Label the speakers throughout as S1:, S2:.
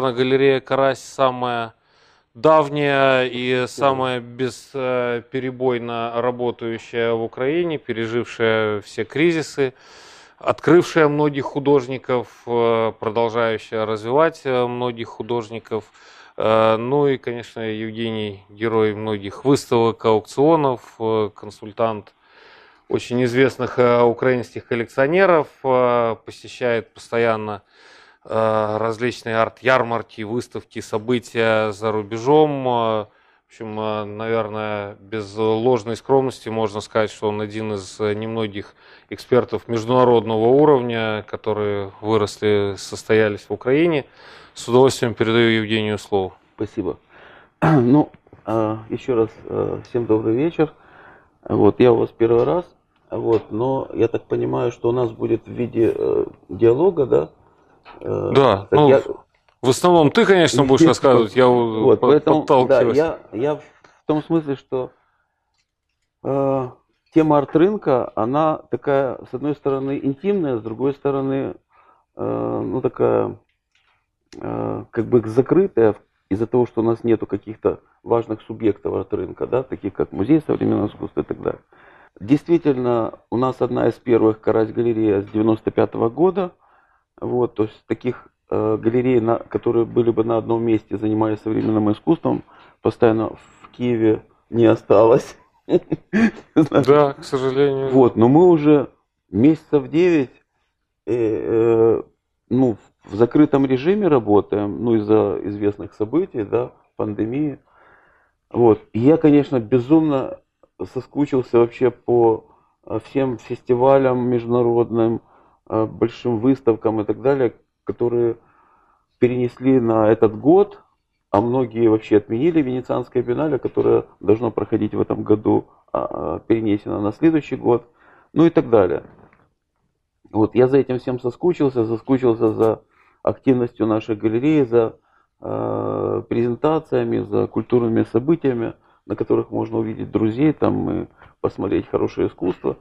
S1: Галерея «Карась» самая давняя и самая бесперебойно работающая в Украине, пережившая все кризисы, открывшая многих художников, э, продолжающая развивать э, многих художников. Э, ну и, конечно, Евгений, герой многих выставок, аукционов, консультант очень известных украинских коллекционеров, посещает постоянно различные арт-ярмарки, выставки, события за рубежом. В общем, наверное, без ложной скромности можно сказать, что он один из немногих экспертов международного уровня, которые выросли, состоялись в Украине. С удовольствием передаю Евгению слово.
S2: Спасибо. Ну, еще раз всем добрый вечер. Вот, я у вас первый раз, вот, но я так понимаю, что у нас будет в виде э, диалога, да?
S1: Э, да, ну, я... в основном ты, конечно, будешь рассказывать, я вот, поэтому, подталкиваюсь.
S2: Да, я, я в том смысле, что э, тема арт-рынка, она такая, с одной стороны, интимная, с другой стороны, э, ну, такая, э, как бы закрытая из-за того, что у нас нету каких-то важных субъектов арт-рынка, да, таких как музей современного искусства и так далее. Действительно, у нас одна из первых карась-галерея с 95 -го года. Вот, то есть таких э, галерей, на, которые были бы на одном месте, занимались современным искусством, постоянно в Киеве не осталось.
S1: Да, к сожалению.
S2: Вот, но мы уже месяцев 9 э, э, ну, в закрытом режиме работаем, ну, из-за известных событий, да, пандемии. Вот. И я, конечно, безумно соскучился вообще по э, всем фестивалям международным, э, большим выставкам и так далее, которые перенесли на этот год, а многие вообще отменили Венецианское биеннале, которое должно проходить в этом году, а, а, перенесено на следующий год, ну и так далее. Вот я за этим всем соскучился, соскучился за активностью нашей галереи, за э, презентациями, за культурными событиями, на которых можно увидеть друзей там и посмотреть хорошее искусство.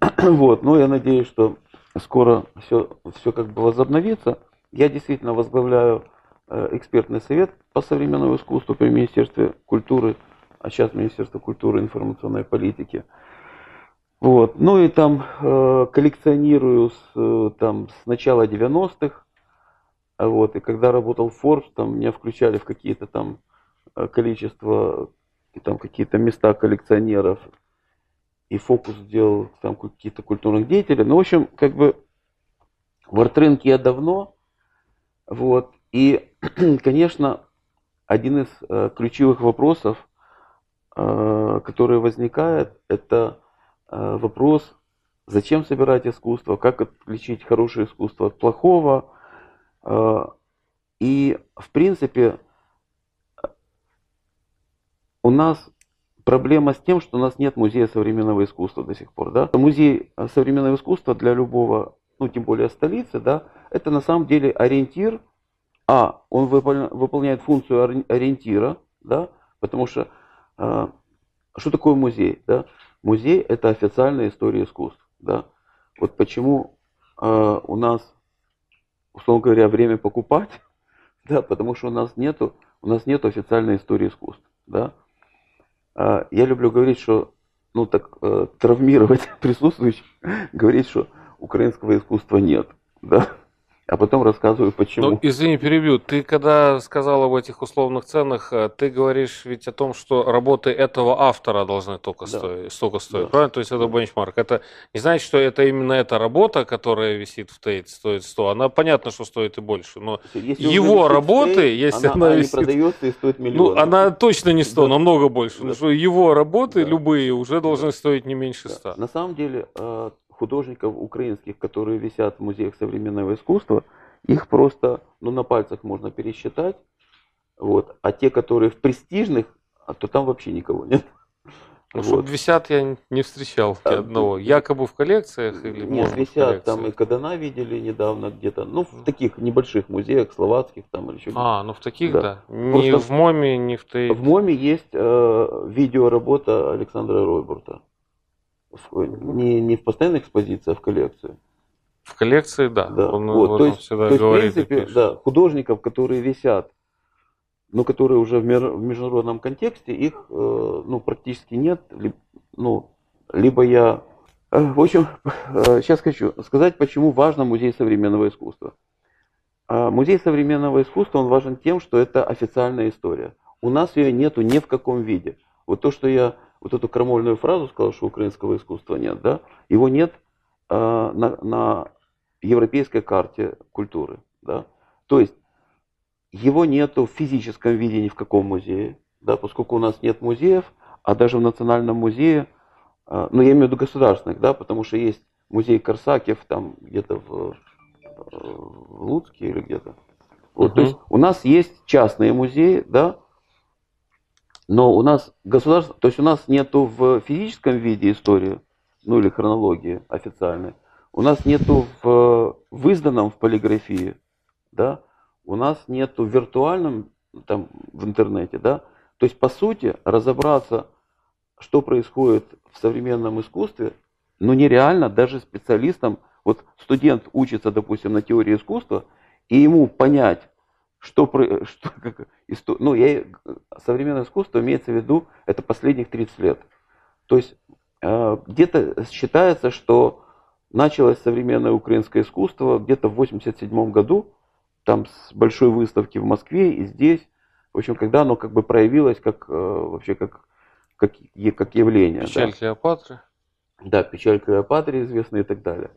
S2: Вот, но я надеюсь, что скоро все, все как бы возобновится. Я действительно возглавляю Э, экспертный совет по современному искусству при Министерстве культуры, а сейчас Министерство культуры и информационной политики. Вот. Ну и там э, коллекционирую с, э, там, с начала 90-х. Вот. И когда работал Forbes, там меня включали в какие-то там э, количество, там какие-то места коллекционеров. И фокус сделал там какие-то культурных деятелей. Ну, в общем, как бы в арт-рынке я давно. Вот. И, конечно, один из э, ключевых вопросов, э, который возникает, это э, вопрос, зачем собирать искусство, как отличить хорошее искусство от плохого. И, в принципе, у нас проблема с тем, что у нас нет музея современного искусства до сих пор. Да? Музей современного искусства для любого, ну тем более столицы, да, это на самом деле ориентир а, он выполняет функцию ориентира, да, потому что э, что такое музей? Да? Музей это официальная история искусств. Да? Вот почему э, у нас, условно говоря, время покупать, да, потому что у нас нету, у нас нету официальной истории искусств. Да? Э, я люблю говорить, что ну так э, травмировать присутствующих, говорить, что украинского искусства нет. Да? А потом рассказываю, почему.
S1: Ну, извини, перебью. Ты когда сказал об этих условных ценах, э, ты говоришь ведь о том, что работы этого автора должны только да. стоить, столько стоить, да. правильно? То есть это бенчмарк. Это не значит, что это именно эта работа, которая висит в Тейт, стоит 100. Она понятно, что стоит и больше, но если его работы, Тейт, если она, она висит...
S2: не продается и стоит миллион.
S1: Ну, она точно не 100, да. намного больше. Да. Потому что его работы, да. любые, уже должны да. стоить не меньше 100. Да.
S2: На самом деле, э, художников украинских, которые висят в музеях современного искусства, их просто ну, на пальцах можно пересчитать. Вот. А те, которые в престижных, а то там вообще никого нет.
S1: Ну, вот. чтобы висят, я не встречал ни одного. Якобы в коллекциях или
S2: Нет, висят, там и Кадана видели недавно где-то. Ну, в таких небольших музеях, словацких там или еще
S1: А, ну в таких, да. да. Не в МОМе, не в ТЭЙ.
S2: В МОМе есть э, видеоработа Александра Ройбурта не, не в постоянной экспозиции, а в коллекции.
S1: В коллекции, да.
S2: Да.
S1: Он
S2: вот, то есть,
S1: всегда
S2: то есть,
S1: говорит.
S2: в принципе, да, художников, которые висят, но которые уже в, мир- в международном контексте, их э, ну, практически нет. Ли- ну, либо я... э, В общем, сейчас хочу сказать, почему важно музей современного искусства. А, Музей современного искусства, он важен тем, что это официальная история. У нас ее нету ни в каком виде. Вот то, что я вот эту крамольную фразу сказал, что украинского искусства нет, да, его нет а, на, на европейской карте культуры, да. То есть его нету в физическом виде ни в каком музее, да, поскольку у нас нет музеев, а даже в Национальном музее, а, ну я имею в виду государственных, да, потому что есть музей Корсакев там где-то в, э, в Луцке или где-то. Вот, то
S1: Мгм.
S2: есть у нас есть частные музеи, да, но у нас государство, то есть у нас нету в физическом виде истории, ну или хронологии официальной, у нас нету в, в изданном в полиграфии, да, у нас нету в виртуальном там в интернете, да, то есть по сути разобраться, что происходит в современном искусстве, ну нереально даже специалистам, вот студент учится, допустим, на теории искусства, и ему понять, что, про- что как, исто- ну, я, современное искусство имеется в виду, это последних 30 лет. То есть э, где-то считается, что началось современное украинское искусство где-то в 87 году, там с большой выставки в Москве и здесь, в общем, когда оно как бы проявилось как э, вообще как, как, как явление. да.
S1: Печаль Клеопатры.
S2: Да, печаль Клеопатры известна и так далее.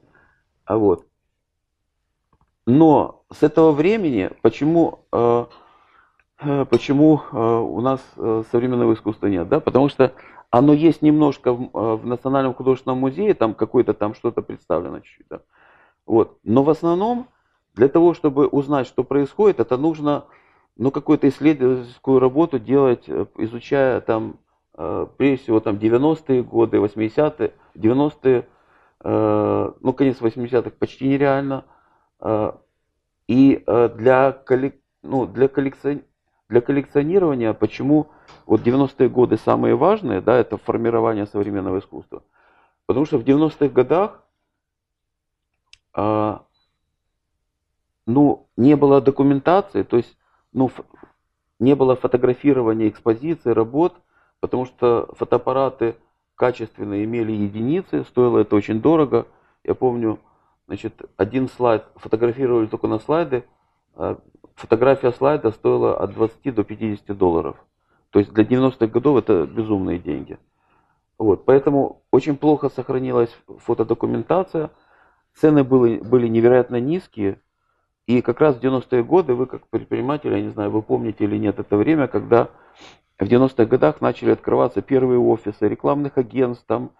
S2: А вот. Но с этого времени, почему, э, э, почему э, у нас современного искусства нет? Да? Потому что оно есть немножко в, в Национальном художественном музее, там какое-то там что-то представлено чуть-чуть. Да? Вот. Но в основном для того, чтобы узнать, что происходит, это нужно ну, какую-то исследовательскую работу делать, изучая там, прежде всего, там 90-е годы, 80-е, 90-е, э, ну, конец 80-х почти нереально. Э, И э, для, коллек- ну, для, коллекцион- для коллекционирования, почему вот 90-е годы самые важные, да, это формирование современного искусства. Потому что в 90-х годах а, ну, не было документации, то есть ну, не было фотографирования экспозиции, работ, потому что фотоаппараты качественные имели единицы, стоило это очень дорого. Я помню, значит, один слайд, фотографировали только на слайды, а фотография слайда стоила от 20 до 50 долларов. То есть для 90-х годов это безумные деньги. Вот, поэтому очень плохо сохранилась фотодокументация, цены были, были невероятно низкие, и как раз в 90-е годы, вы как предприниматель, я не знаю, вы помните или нет это время, когда в 90-х годах начали открываться первые офисы рекламных агентств, там,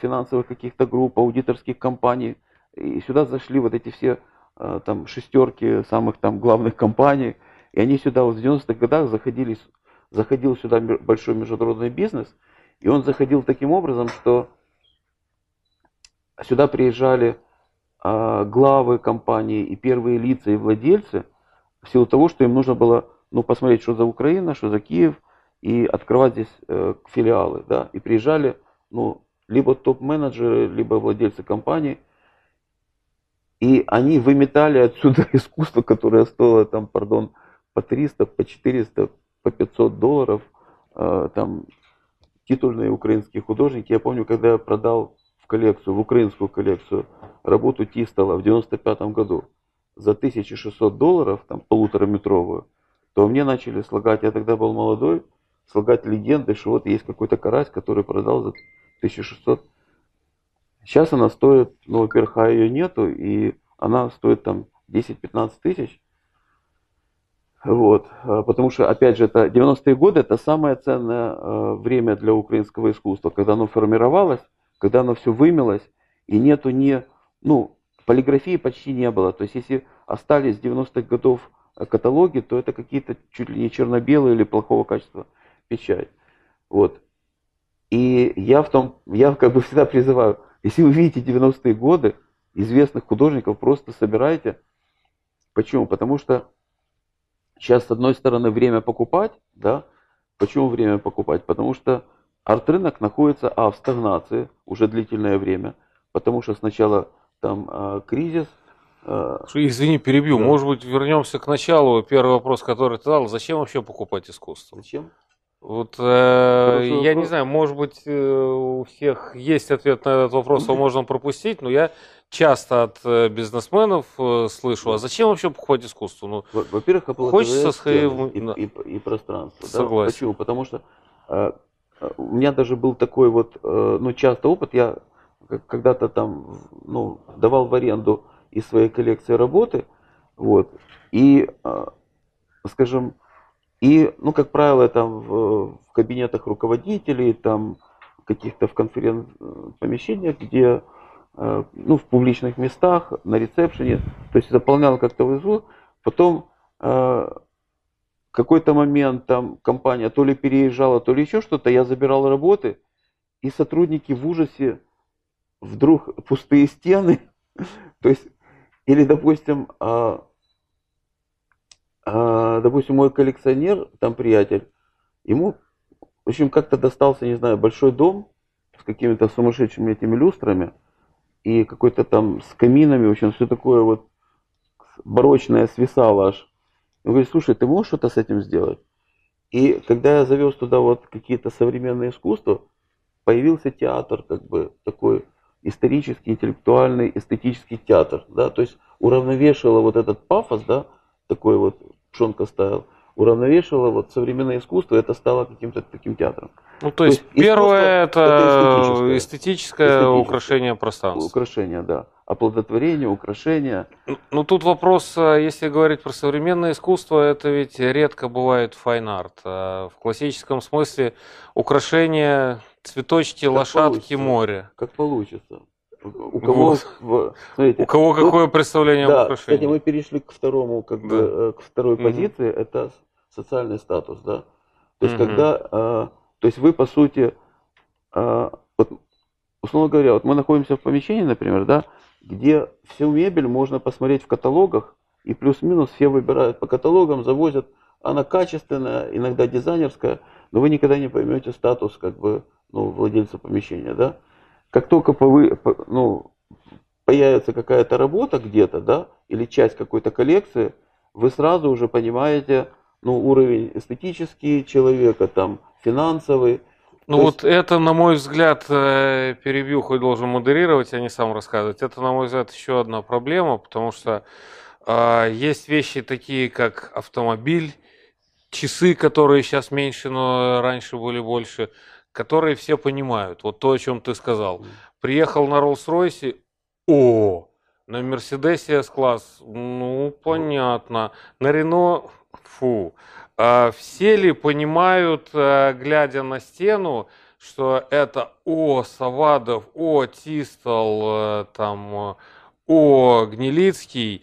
S2: финансовых каких-то групп, аудиторских компаний. И сюда зашли вот эти все э, там шестерки самых там главных компаний. И они сюда вот в 90-х годах заходили, заходил сюда большой международный бизнес. И он заходил таким образом, что сюда приезжали а, главы компании и первые лица и владельцы в силу того, что им нужно было ну, посмотреть, что за Украина, что за Киев, и открывать здесь э, филиалы. Да? И приезжали ну, либо топ-менеджеры, либо владельцы компаний, и они выметали отсюда искусство, которое стоило там, пардон, по 300, по 400, по 500 долларов, э, там, титульные украинские художники. Я помню, когда я продал в коллекцию, в украинскую коллекцию, работу Тистола в 95 году за 1600 долларов, там полутораметровую, то мне начали слагать, я тогда был молодой, слагать легенды, что вот есть какой-то карась, который продал за 1600. Сейчас она стоит, ну, во-первых, а ее нету, и она стоит там 10-15 тысяч. Вот. А, Потому что, опять же, это 90-е годы это самое ценное э, время для украинского искусства, когда оно формировалось, когда оно все вымелось, и нету ни, ну, полиграфии почти не было. То есть, если остались с 90-х годов э, каталоги, то это какие-то чуть ли не черно-белые или плохого качества печать. Вот. И я в том, я как бы всегда призываю, если вы видите 90-е годы, известных художников просто собирайте. Почему? Потому что сейчас, с одной стороны, время покупать, да, почему время покупать? Потому что арт-рынок находится, а, в стагнации уже длительное время, потому что сначала там э, кризис.
S1: Э, Извини, перебью. Да. Может быть, вернемся к началу. Первый вопрос, который ты дал. Зачем вообще покупать искусство?
S2: Зачем?
S1: Вот э, я вопрос. не знаю, может быть, э, у всех есть ответ на этот вопрос, его можно пропустить, но я часто от э, бизнесменов э, слышу, а зачем вообще покупать искусство? Ну,
S2: Во-первых, хочется сходить и, и, и, и пространство.
S1: Согласен.
S2: Да? Почему? Потому что э, у меня даже был такой вот, э, ну, часто опыт, я когда-то там, ну, давал в аренду из своей коллекции работы, вот, и, э, скажем, и, ну, как правило, там в, в кабинетах руководителей, там каких-то в конференц-помещениях, где, э, ну, в публичных местах, на ресепшене, то есть заполнял как-то вызов, потом э, какой-то момент там компания то ли переезжала, то ли еще что-то, я забирал работы, и сотрудники в ужасе, вдруг пустые стены, то есть, или, допустим, э, а, допустим, мой коллекционер, там приятель, ему, в общем, как-то достался, не знаю, большой дом с какими-то сумасшедшими этими люстрами и какой-то там с каминами, в общем, все такое вот барочное свисало аж. Он говорит, слушай, ты можешь что-то с этим сделать? И когда я завез туда вот какие-то современные искусства, появился театр, как бы такой исторический, интеллектуальный, эстетический театр, да, то есть уравновешивало вот этот пафос, да, такой вот Пшонка ставил, уравновешивало вот современное искусство, это стало каким-то таким театром.
S1: Ну, то, то есть, первое это, это эстетическое, эстетическое, эстетическое украшение пространства.
S2: Украшение, да. Оплодотворение, украшение.
S1: Ну, ну, тут вопрос, а, если говорить про современное искусство, это ведь редко бывает fine art. А в классическом смысле украшения, цветочки, как лошадки, получится, море.
S2: Как получится. У кого,
S1: вот. смотрите, у кого какое тут, представление
S2: да,
S1: об украшении?
S2: Кстати, мы перешли к второму, как да. бы, э, к второй позиции, угу. это социальный статус, да. То есть, угу. когда, а, то есть вы, по сути, а, вот, условно говоря, вот мы находимся в помещении, например, да, где всю мебель можно посмотреть в каталогах, и плюс-минус все выбирают по каталогам, завозят, она качественная, иногда дизайнерская, но вы никогда не поймете статус, как бы, ну, владельца помещения, да. Как только повы, ну, появится какая-то работа где-то, да, или часть какой-то коллекции, вы сразу уже понимаете, ну, уровень эстетический человека, там, финансовый.
S1: Ну вот есть... это, на мой взгляд, э, перебью, хоть должен модерировать, а не сам рассказывать. Это, на мой взгляд, еще одна проблема, потому что э, есть вещи такие, как автомобиль, часы, которые сейчас меньше, но раньше были больше которые все понимают. Вот то, о чем ты сказал. Приехал на Роллс-Ройсе, о, на Мерседесе С-класс, ну, понятно. На Рено, фу. А все ли понимают, э, глядя на стену, что это о Савадов, о Тистол, э, там, о Гнилицкий,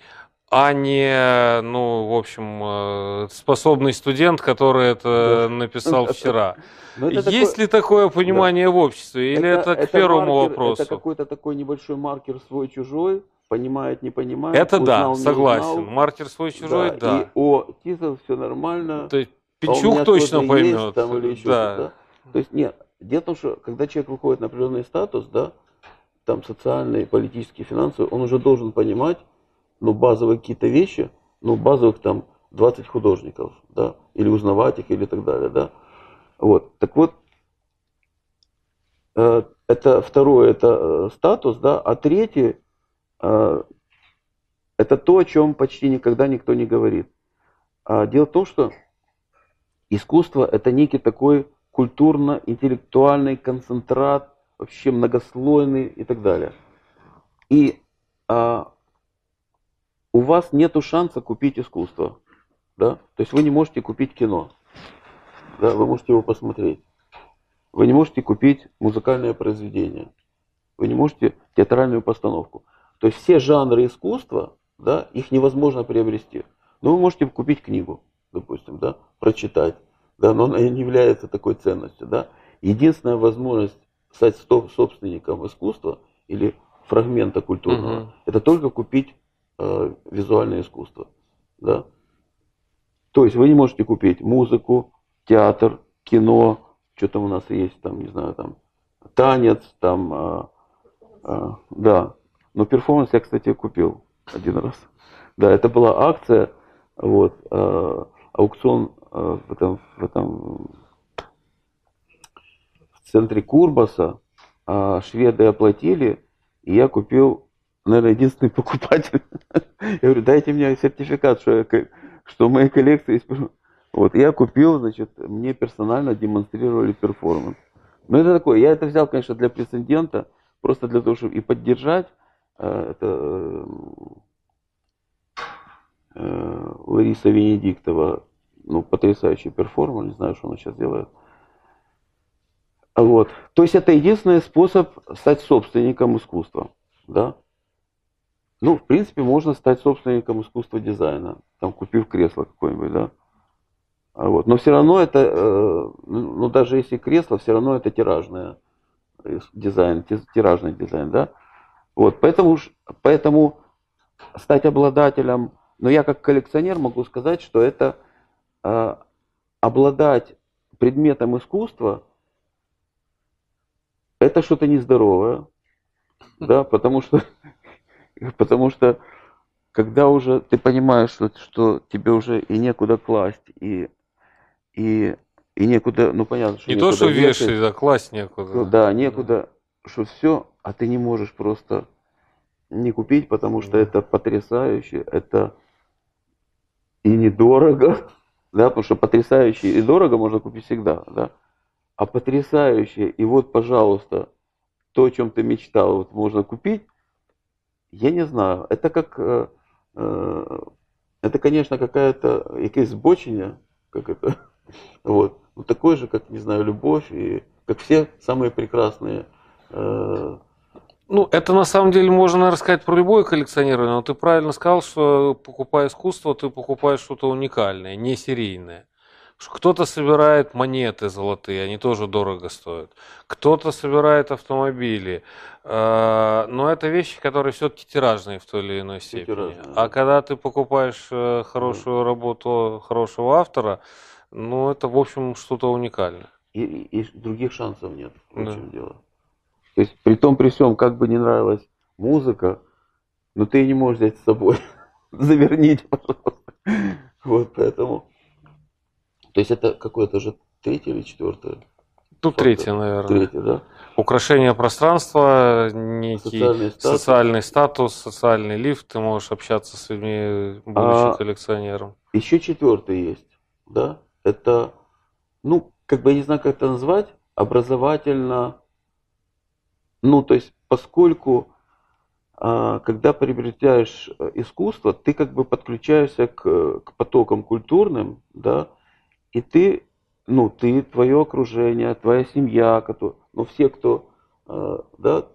S1: а не, ну, в общем, э, способный студент, который это написал вчера. Но ну, это Есть такое... ли такое понимание да. в обществе, или это, это к первому
S2: маркер,
S1: вопросу?
S2: Это какой-то такой небольшой маркер свой-чужой, понимает, не понимает.
S1: Это узнал, да, согласен. Узнал. Маркер свой-чужой, да. да.
S2: И о Тизов все нормально.
S1: То есть Пинчук а точно поймет. Есть,
S2: там, или еще да. да. То есть нет, дело в том, что когда человек выходит на определенный статус, да, там социальный, политический, финансовый, он уже должен понимать, ну, базовые какие-то вещи, ну, базовых там 20 художников, да, или узнавать их, или так далее, да. Вот. Так вот, э, это второе, это э, статус, да, а третий, э, это то, о чем почти никогда никто не говорит. А дело в том, что искусство это некий такой культурно-интеллектуальный концентрат, вообще многослойный и так далее. И а, у вас нет шанса купить искусство. Да? То есть вы не можете купить кино да, вы можете его посмотреть. Вы не можете купить музыкальное произведение. Вы не можете театральную постановку. То есть все жанры искусства, да, их невозможно приобрести. Но вы можете купить книгу, допустим, да, прочитать, да, но она не является такой ценностью, да. Единственная возможность стать собственником искусства или фрагмента культурного, угу. это только купить э, визуальное искусство, да. То есть вы не можете купить музыку, театр, кино, что там у нас есть, там, не знаю, там, танец, там, э, э, да, Но перформанс я, кстати, купил один раз. Да, это была акция, вот, э, аукцион э, в этом, в этом в центре Курбаса, а шведы оплатили, и я купил, наверное, единственный покупатель. Я говорю, дайте мне сертификат, что, я, что в коллекции есть. Вот, я купил, значит, мне персонально демонстрировали перформанс. Но это такое, я это взял, конечно, для прецедента, просто для того, чтобы и поддержать э, это э, Лариса Венедиктова, ну, потрясающий перформанс, не знаю, что она сейчас делает. Вот. То есть это единственный способ стать собственником искусства. Да? Ну, в принципе, можно стать собственником искусства дизайна, там, купив кресло какое-нибудь, да. А вот. Но все равно это, э, ну даже если кресло, все равно это тиражное дизайн, тиражный дизайн, да. Вот, поэтому, поэтому стать обладателем, но я как коллекционер могу сказать, что это э, обладать предметом искусства, это что-то нездоровое, да, потому что, потому что когда уже ты понимаешь, что, что тебе уже и некуда класть, и и, и некуда, ну понятно,
S1: что Не то, что вешать, да, класть некуда.
S2: Да, некуда, что все, а ты не можешь просто не купить, потому что это потрясающе, это и недорого, да, потому что потрясающе и дорого можно купить всегда, да, а потрясающе, и вот, пожалуйста, то, о чем ты мечтал, вот можно купить, я не знаю, это как, э, э, это, конечно, какая-то, якесь збочення, как это, вот. Ну, такой же, как, не знаю, любовь и как все самые прекрасные. Э...
S1: Ну, это на самом деле можно наверное, сказать про любое коллекционирование, но ты правильно сказал, что покупая искусство, ты покупаешь что-то уникальное, не серийное. Кто-то собирает монеты золотые, они тоже дорого стоят. Кто-то собирает автомобили. Э, но это вещи, которые все-таки тиражные в той или иной степени. Тиражные. А когда ты покупаешь э, хорошую работу хорошего автора, ну, это, в общем, что-то уникальное.
S2: И, и других шансов нет, в да. чем дело. То есть, при том, при всем, как бы не нравилась музыка, но ты не можешь взять с собой. Заверните, пожалуйста. Вот, поэтому... То есть, это какое-то же третье или четвертое?
S1: Тут третье, наверное.
S2: Третье, да?
S1: Украшение пространства, некий социальный статус, социальный, статус, социальный лифт. Ты можешь общаться с людьми, будучи а коллекционером.
S2: Еще четвертый есть, да? это, ну, как бы я не знаю, как это назвать, образовательно, ну, то есть, поскольку, а, когда приобретаешь э, искусство, ты как бы подключаешься к, к потокам культурным, да, и ты, ну, ты, твое окружение, твоя семья, который, ну, все, кто, а, да,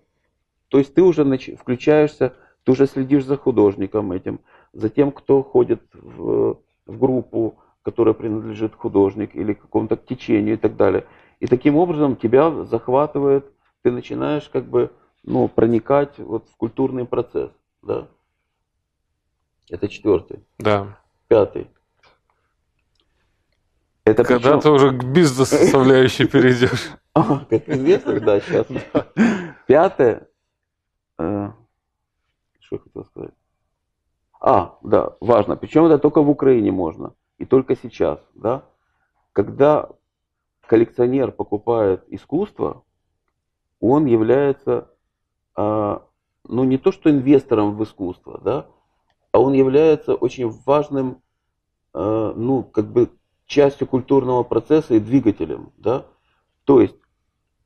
S2: то есть ты уже нач... включаешься, ты уже следишь за художником этим, за тем, кто ходит в, в группу, которая принадлежит художник или какому-то течению и так далее. И таким образом тебя захватывает, ты начинаешь как бы ну, проникать вот в культурный процесс. Да? Это четвертый.
S1: Да.
S2: Пятый.
S1: Это Когда причем... ты уже к бизнес-составляющей перейдешь.
S2: А, как инвестор, да, сейчас. Пятое. Э, что я хотел сказать? А, да, важно. Причем это только в Украине можно и только сейчас, да, когда коллекционер покупает искусство, он является, а, ну не то что инвестором в искусство, да, а он является очень важным, а, ну как бы частью культурного процесса и двигателем, да. То есть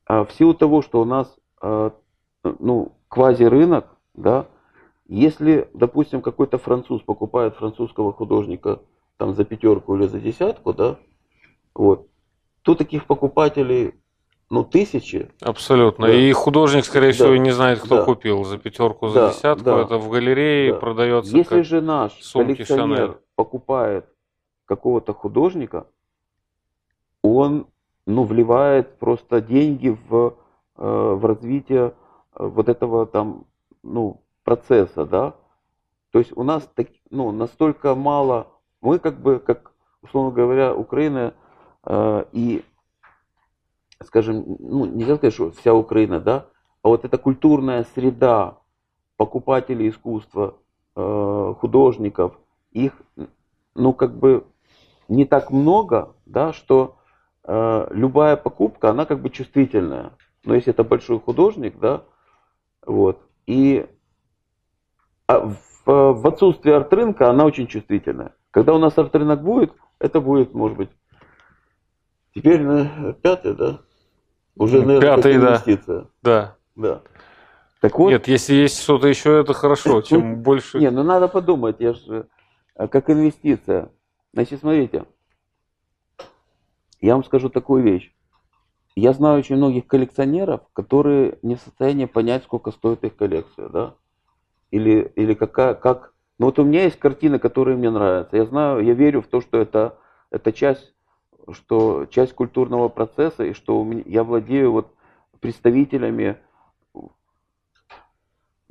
S2: а, в силу того, что у нас а, ну квази-рынок, да, если, допустим, какой-то француз покупает французского художника там за пятерку или за десятку, да, вот, то таких покупателей, ну, тысячи.
S1: Абсолютно. Да. И художник, скорее да. всего, не знает, кто да. купил за пятерку, за да. десятку. Да. Это в галерее да. продается.
S2: Если же наш коллекционер Шанель. покупает какого-то художника, он, ну, вливает просто деньги в, э, в развитие э, вот этого там, ну, процесса, да. То есть у нас так, ну, настолько мало мы как бы, как, условно говоря, Украина э, и, скажем, ну, нельзя сказать, что вся Украина, да, а вот эта культурная среда покупателей искусства, э, художников, их, ну, как бы не так много, да, что э, любая покупка, она как бы чувствительная. Но если это большой художник, да, вот, и а в, в отсутствие арт-рынка она очень чувствительная. Когда у нас арт-рынок будет, это будет, может быть, теперь на пятый, да? Уже, наверное,
S1: Пятый, да.
S2: инвестиция.
S1: Да.
S2: Да. Так вот,
S1: Нет, если есть что-то еще, это хорошо. Чем больше...
S2: Не, ну надо подумать, я же э, как инвестиция. Значит, смотрите, я вам скажу такую вещь. Я знаю очень многих коллекционеров, которые не в состоянии понять, сколько стоит их коллекция, да? Или, или какая, как... Ну вот у меня есть картины, которые мне нравятся. Я знаю, я верю в то, что это, это часть, что часть культурного процесса, и что у меня, я владею вот представителями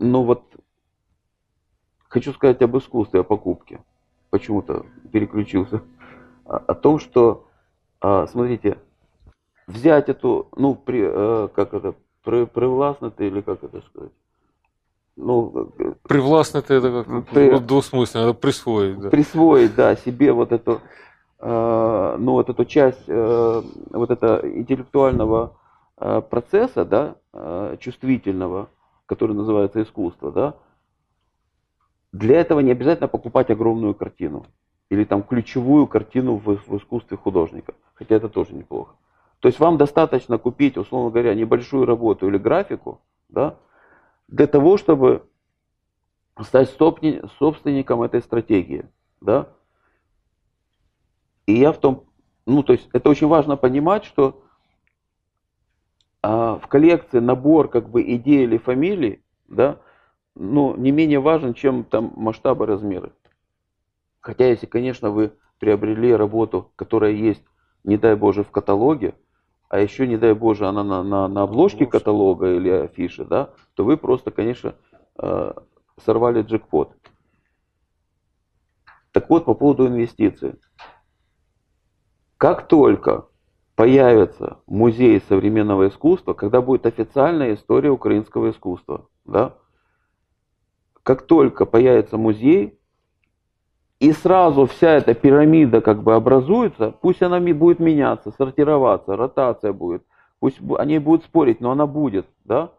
S2: ну вот, хочу сказать об искусстве, о покупке. Почему-то переключился. О, о том, что, а, смотрите, взять эту, ну, при, э, как это, при, привластнутый или как это сказать? Ну, э,
S1: Привластно это как
S2: При-
S1: вот двусмысленно, это присвоить. Да.
S2: присвоить, да, себе вот эту, э, ну, вот эту часть вот это интеллектуального процесса, да, чувствительного, который называется искусство, да, для этого не обязательно покупать огромную картину или там ключевую картину в, в искусстве художника, хотя это тоже неплохо. То есть вам достаточно купить, условно говоря, небольшую работу или графику, да, для того, чтобы стать собственником этой стратегии, да. И я в том, ну то есть это очень важно понимать, что а, в коллекции набор как бы идей или фамилий, да, ну не менее важен, чем там масштабы, размеры. Хотя если, конечно, вы приобрели работу, которая есть, не дай Боже, в каталоге, а еще, не дай Боже, она на, на, на обложке каталога или афиши, да, то вы просто, конечно, э, сорвали джекпот. Так вот, по поводу инвестиций. Как только появится музей современного искусства, когда будет официальная история украинского искусства, да, как только появится музей, и сразу вся эта пирамида как бы образуется, пусть она будет меняться, сортироваться, ротация будет, пусть они будут спорить, но она будет, да,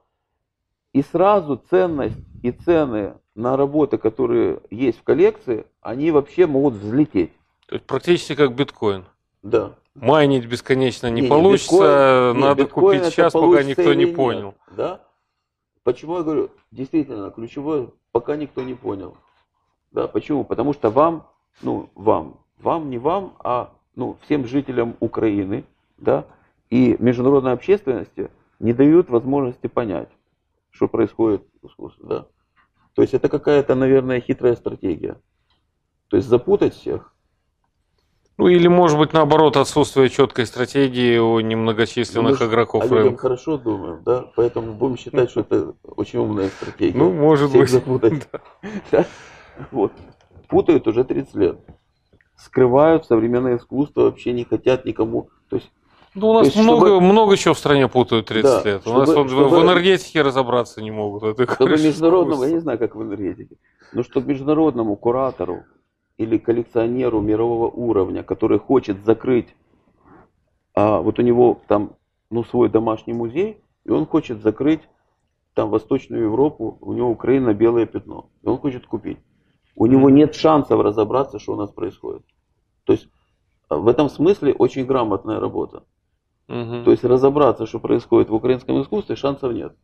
S2: и сразу ценность и цены на работы, которые есть в коллекции, они вообще могут взлететь.
S1: То есть практически как биткоин.
S2: Да.
S1: Майнить бесконечно не,
S2: Не, не,
S1: получится,
S2: биткоин- не,
S1: надо
S2: биткоин
S1: купить сейчас, пока никто не
S2: нет,
S1: понял.
S2: Да? Почему я говорю, действительно, ключевое, пока никто не понял. Да, почему? Потому что вам, ну, вам, вам, не вам, а ну, всем жителям Украины, да, и международной общественности не дают возможности понять, что происходит да. То есть это какая-то, наверное, хитрая стратегия. То есть запутать всех.
S1: Ну или, может быть, наоборот, отсутствие четкой стратегии у немногочисленных
S2: ж
S1: игроков
S2: о хорошо думаем, да, поэтому будем считать, что это очень умная стратегия.
S1: Ну, может
S2: Всех
S1: быть.
S2: запутать. Да. Вот. Путают уже 30 лет. Скрывают современное искусство, вообще не хотят никому. То есть,
S1: Ну, у нас
S2: есть,
S1: много,
S2: чтобы-
S1: много чего в стране путают 30
S2: Да,
S1: лет. У нас
S2: чтобы- чтобы-
S1: в энергетике разобраться не могут. Это
S2: чтобы международному, я не знаю, как в энергетике, но чтобы международному куратору или коллекционеру мирового уровня, который хочет закрыть, а, вот у него там, ну, свой домашний музей, и он хочет закрыть там Восточную Европу, у него Украина белое пятно, и он хочет купить. У него нет шансов разобраться, что у нас происходит. То есть а, в этом смысле очень грамотная работа.
S1: Мгм.
S2: То есть разобраться, что происходит в украинском искусстве, шансов нет.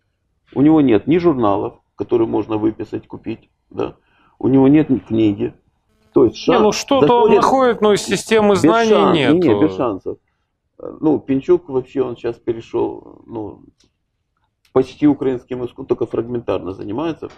S2: У него нет ни журналов, которые можно выписать, купить, да. У него нет ни книги. То есть
S1: Не,
S2: шанс
S1: ну что-то он
S2: заходит
S1: находит, но системы знаний
S2: шан-
S1: нет.
S2: Не, не, без шансов. Ну, Пинчук вообще, он сейчас перешел, ну, почти украинским искусством, только фрагментарно занимается.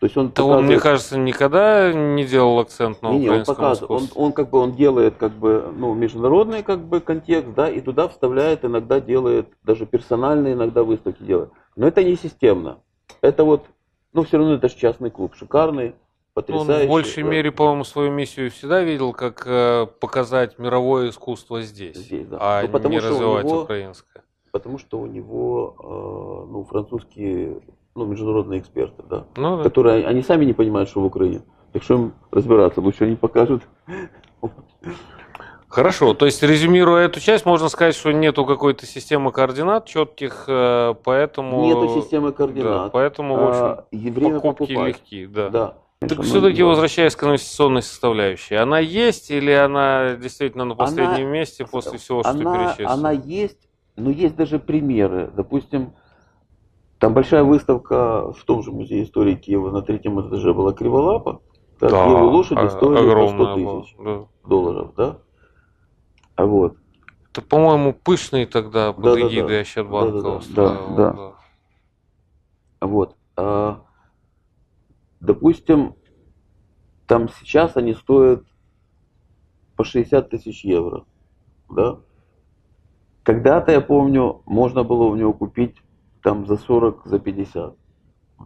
S2: То есть он
S1: Да он, мне
S2: показывает-
S1: кажется, никогда не делал акцент на
S2: не, не, он
S1: украинском
S2: показывает, он, он как бы он делает как бы ну международный как бы контекст, да, и туда вставляет иногда делает даже персональные иногда выставки делает. Но это не системно. Это вот, ну все равно это же частный клуб, шикарный, Потрясающий.
S1: Он в большей
S2: да,
S1: мере, по-моему, свою миссию всегда видел, как э, показать мировое искусство здесь,
S2: Здесь, да.
S1: а
S2: Ну, потому
S1: не
S2: что
S1: развивать
S2: него-
S1: украинское.
S2: Потому что у него, э, ну французские ну, международные эксперты, да,
S1: Ну, да.
S2: которые, они сами не понимают, что в Украине. Так что им разбираться, лучше они покажут.
S1: Хорошо, то есть резюмируя эту часть, можно сказать, что нету какой-то системы координат четких, э, поэтому...
S2: Нету системы
S1: Да,
S2: координат.
S1: поэтому, в общем,
S2: А, время
S1: покупки
S2: покупать.
S1: легки, да.
S2: Да.
S1: Так все-таки возвращаясь к инвестиционной составляющей, она есть или она действительно на последнем
S2: Она-
S1: месте после всего, что ты
S2: она,
S1: перечислил?
S2: она есть, но есть даже примеры. Допустим, там большая выставка в том же музее истории Киева на третьем этаже была Криволапа. Да,
S1: Да,
S2: где лошади
S1: о-
S2: стоили по 100
S1: огромная была,
S2: тысяч
S1: да.
S2: долларов, да? А вот.
S1: Это, по-моему, пышный тогда под
S2: Да-да-да.
S1: эгидой
S2: Да-да-да.
S1: устраивал,
S2: Да, да. Вот. А, допустим, там сейчас они стоят по 60 тысяч евро. Да? Когда-то, я помню, можно было у него купить там за 40, за 50.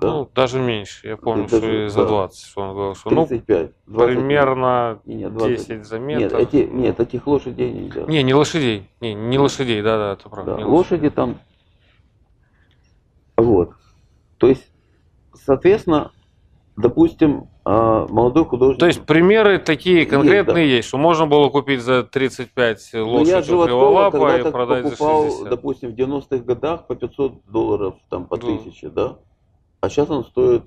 S2: Да?
S1: Ну, даже меньше. Я помню,
S2: Даже,
S1: что и за
S2: да.
S1: 20, что он говорил, что ну,
S2: 35. 20.
S1: примерно
S2: Не, не, 20.
S1: 10 за
S2: Нет,
S1: метр.
S2: эти, нет, этих лошадей нельзя.
S1: Не, не лошадей. Не, не лошадей, да-да, это правда.
S2: Да, лошади там. Вот. То есть, соответственно, допустим, а, молодой художник.
S1: То есть примеры такие
S2: Есть,
S1: конкретные есть, что можно было купить за 35
S2: Ну, я
S1: лошадь у
S2: Животкова
S1: Криволапа и продать за
S2: покупал,
S1: 60.
S2: допустим, в 90-х годах по 500 долларов, там, по
S1: Да.
S2: 1000, да? А сейчас он стоит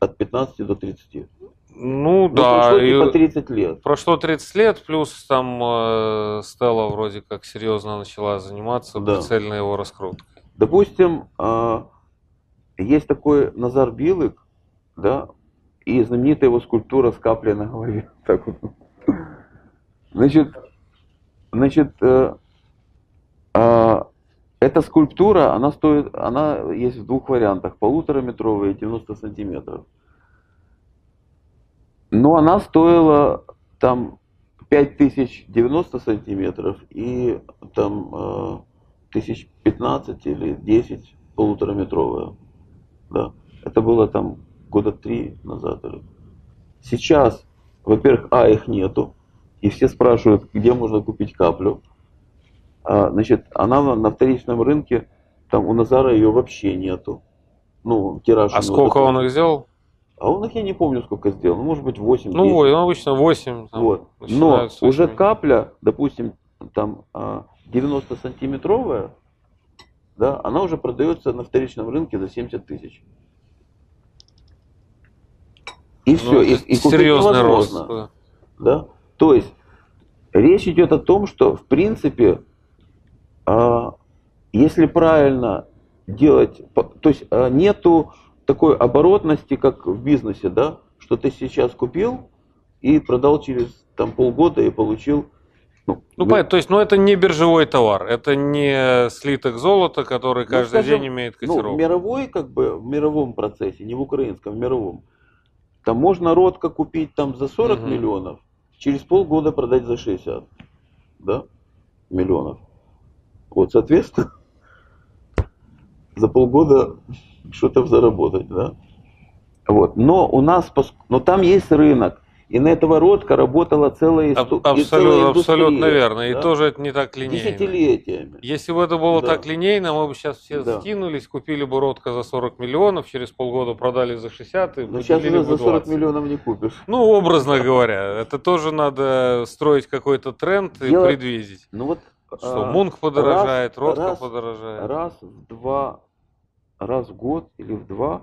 S2: от 15 до 30.
S1: Ну
S2: Ну,
S1: да,
S2: прошло
S1: и
S2: типа 30 лет.
S1: прошло 30 лет, плюс там э, Стелла вроде как серьезно начала заниматься
S2: Да.
S1: прицельной его раскруткой.
S2: Допустим, а, есть такой Назар Билык, да, и знаменитая его скульптура с каплей на голове. Так вот. Значит, значит, э, а, эта скульптура, она стоит, она есть в двух вариантах, полутораметровая и 90 сантиметров. Но она стоила там 5090 сантиметров и там э, тысяч 15 или 10 полутораметровая. Да. Это было там года три назад. Сейчас, во-первых, а, их нету. И все спрашивают, где можно купить каплю. А, значит, она на, вторичном рынке, там у Назара ее вообще нету. Ну, тираж.
S1: А сколько
S2: такой.
S1: он их сделал?
S2: А он их, я не помню, сколько сделал. Ну, может быть, 8
S1: Ну, ой, ну, обычно 8. там,
S2: вот. Но уже капля, допустим, там а, 90 сантиметровая, да, она уже продается на вторичном рынке за 70 тысяч. И
S1: Ну,
S2: все, и, и купить
S1: серьезный рост. да.
S2: да? То есть речь идет о том, что в принципе, а, если правильно делать, то есть а, нету такой оборотности, как в бизнесе, да, что ты сейчас купил и продал через там полгода и получил. Ну,
S1: Ну,
S2: мы-
S1: понятно, то есть, ну, это не биржевой товар, это не слиток золота, который
S2: ну,
S1: каждый
S2: скажем,
S1: день имеет
S2: ну,
S1: котировку.
S2: в мировой, как бы, в мировом процессе, не в украинском, в мировом. Там можно родко купить там за 40
S1: Мгм.
S2: миллионов, через полгода продать за 60, да, миллионов. Вот, соответственно, за полгода что-то заработать, да. Вот. Но у нас, но там есть рынок, и на этого родка работала целая, исто-
S1: Аб-
S2: и целая
S1: Абсолютно,
S2: индустрия,
S1: абсолютно верно. И
S2: да,
S1: тоже это не так линейно.
S2: десятилетиями.
S1: Если бы это было
S2: Да.
S1: так линейно, мы бы сейчас все
S2: Да.
S1: скинулись, купили бы Ротко за 40 миллионов, через полгода продали за 60 и
S2: Но сейчас уже
S1: бы
S2: за 40
S1: 20.
S2: миллионов не купишь.
S1: Ну, образно говоря, это тоже надо строить какой-то тренд и
S2: Дело-
S1: предвидеть.
S2: Ну вот
S1: Что
S2: а,
S1: Мунк подорожает,
S2: раз-
S1: Ротко
S2: раз-
S1: подорожает.
S2: раз в два, раз в год или в два,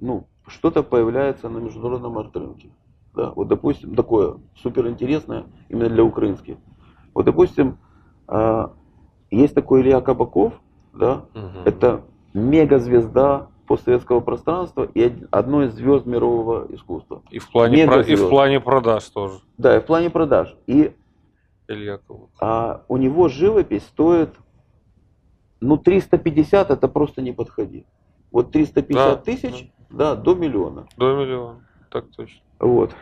S2: ну, что-то появляется на международном арт-рынке. Да? Вот, допустим, такое суперинтересное именно для украинских. Вот, допустим, а, есть такой Илья Кабаков, да,
S1: Мгм.
S2: это мегазвезда постсоветского пространства и од- одно из звезд мирового искусства.
S1: И в плане, про- и в плане продаж тоже.
S2: Да, и в плане продаж. И
S1: Илья Кабаков.
S2: а у него живопись стоит, ну, 350 это просто не подходи. Вот 350
S1: Да,
S2: тысяч, да, до миллиона.
S1: До миллиона. Так точно.
S2: Вот.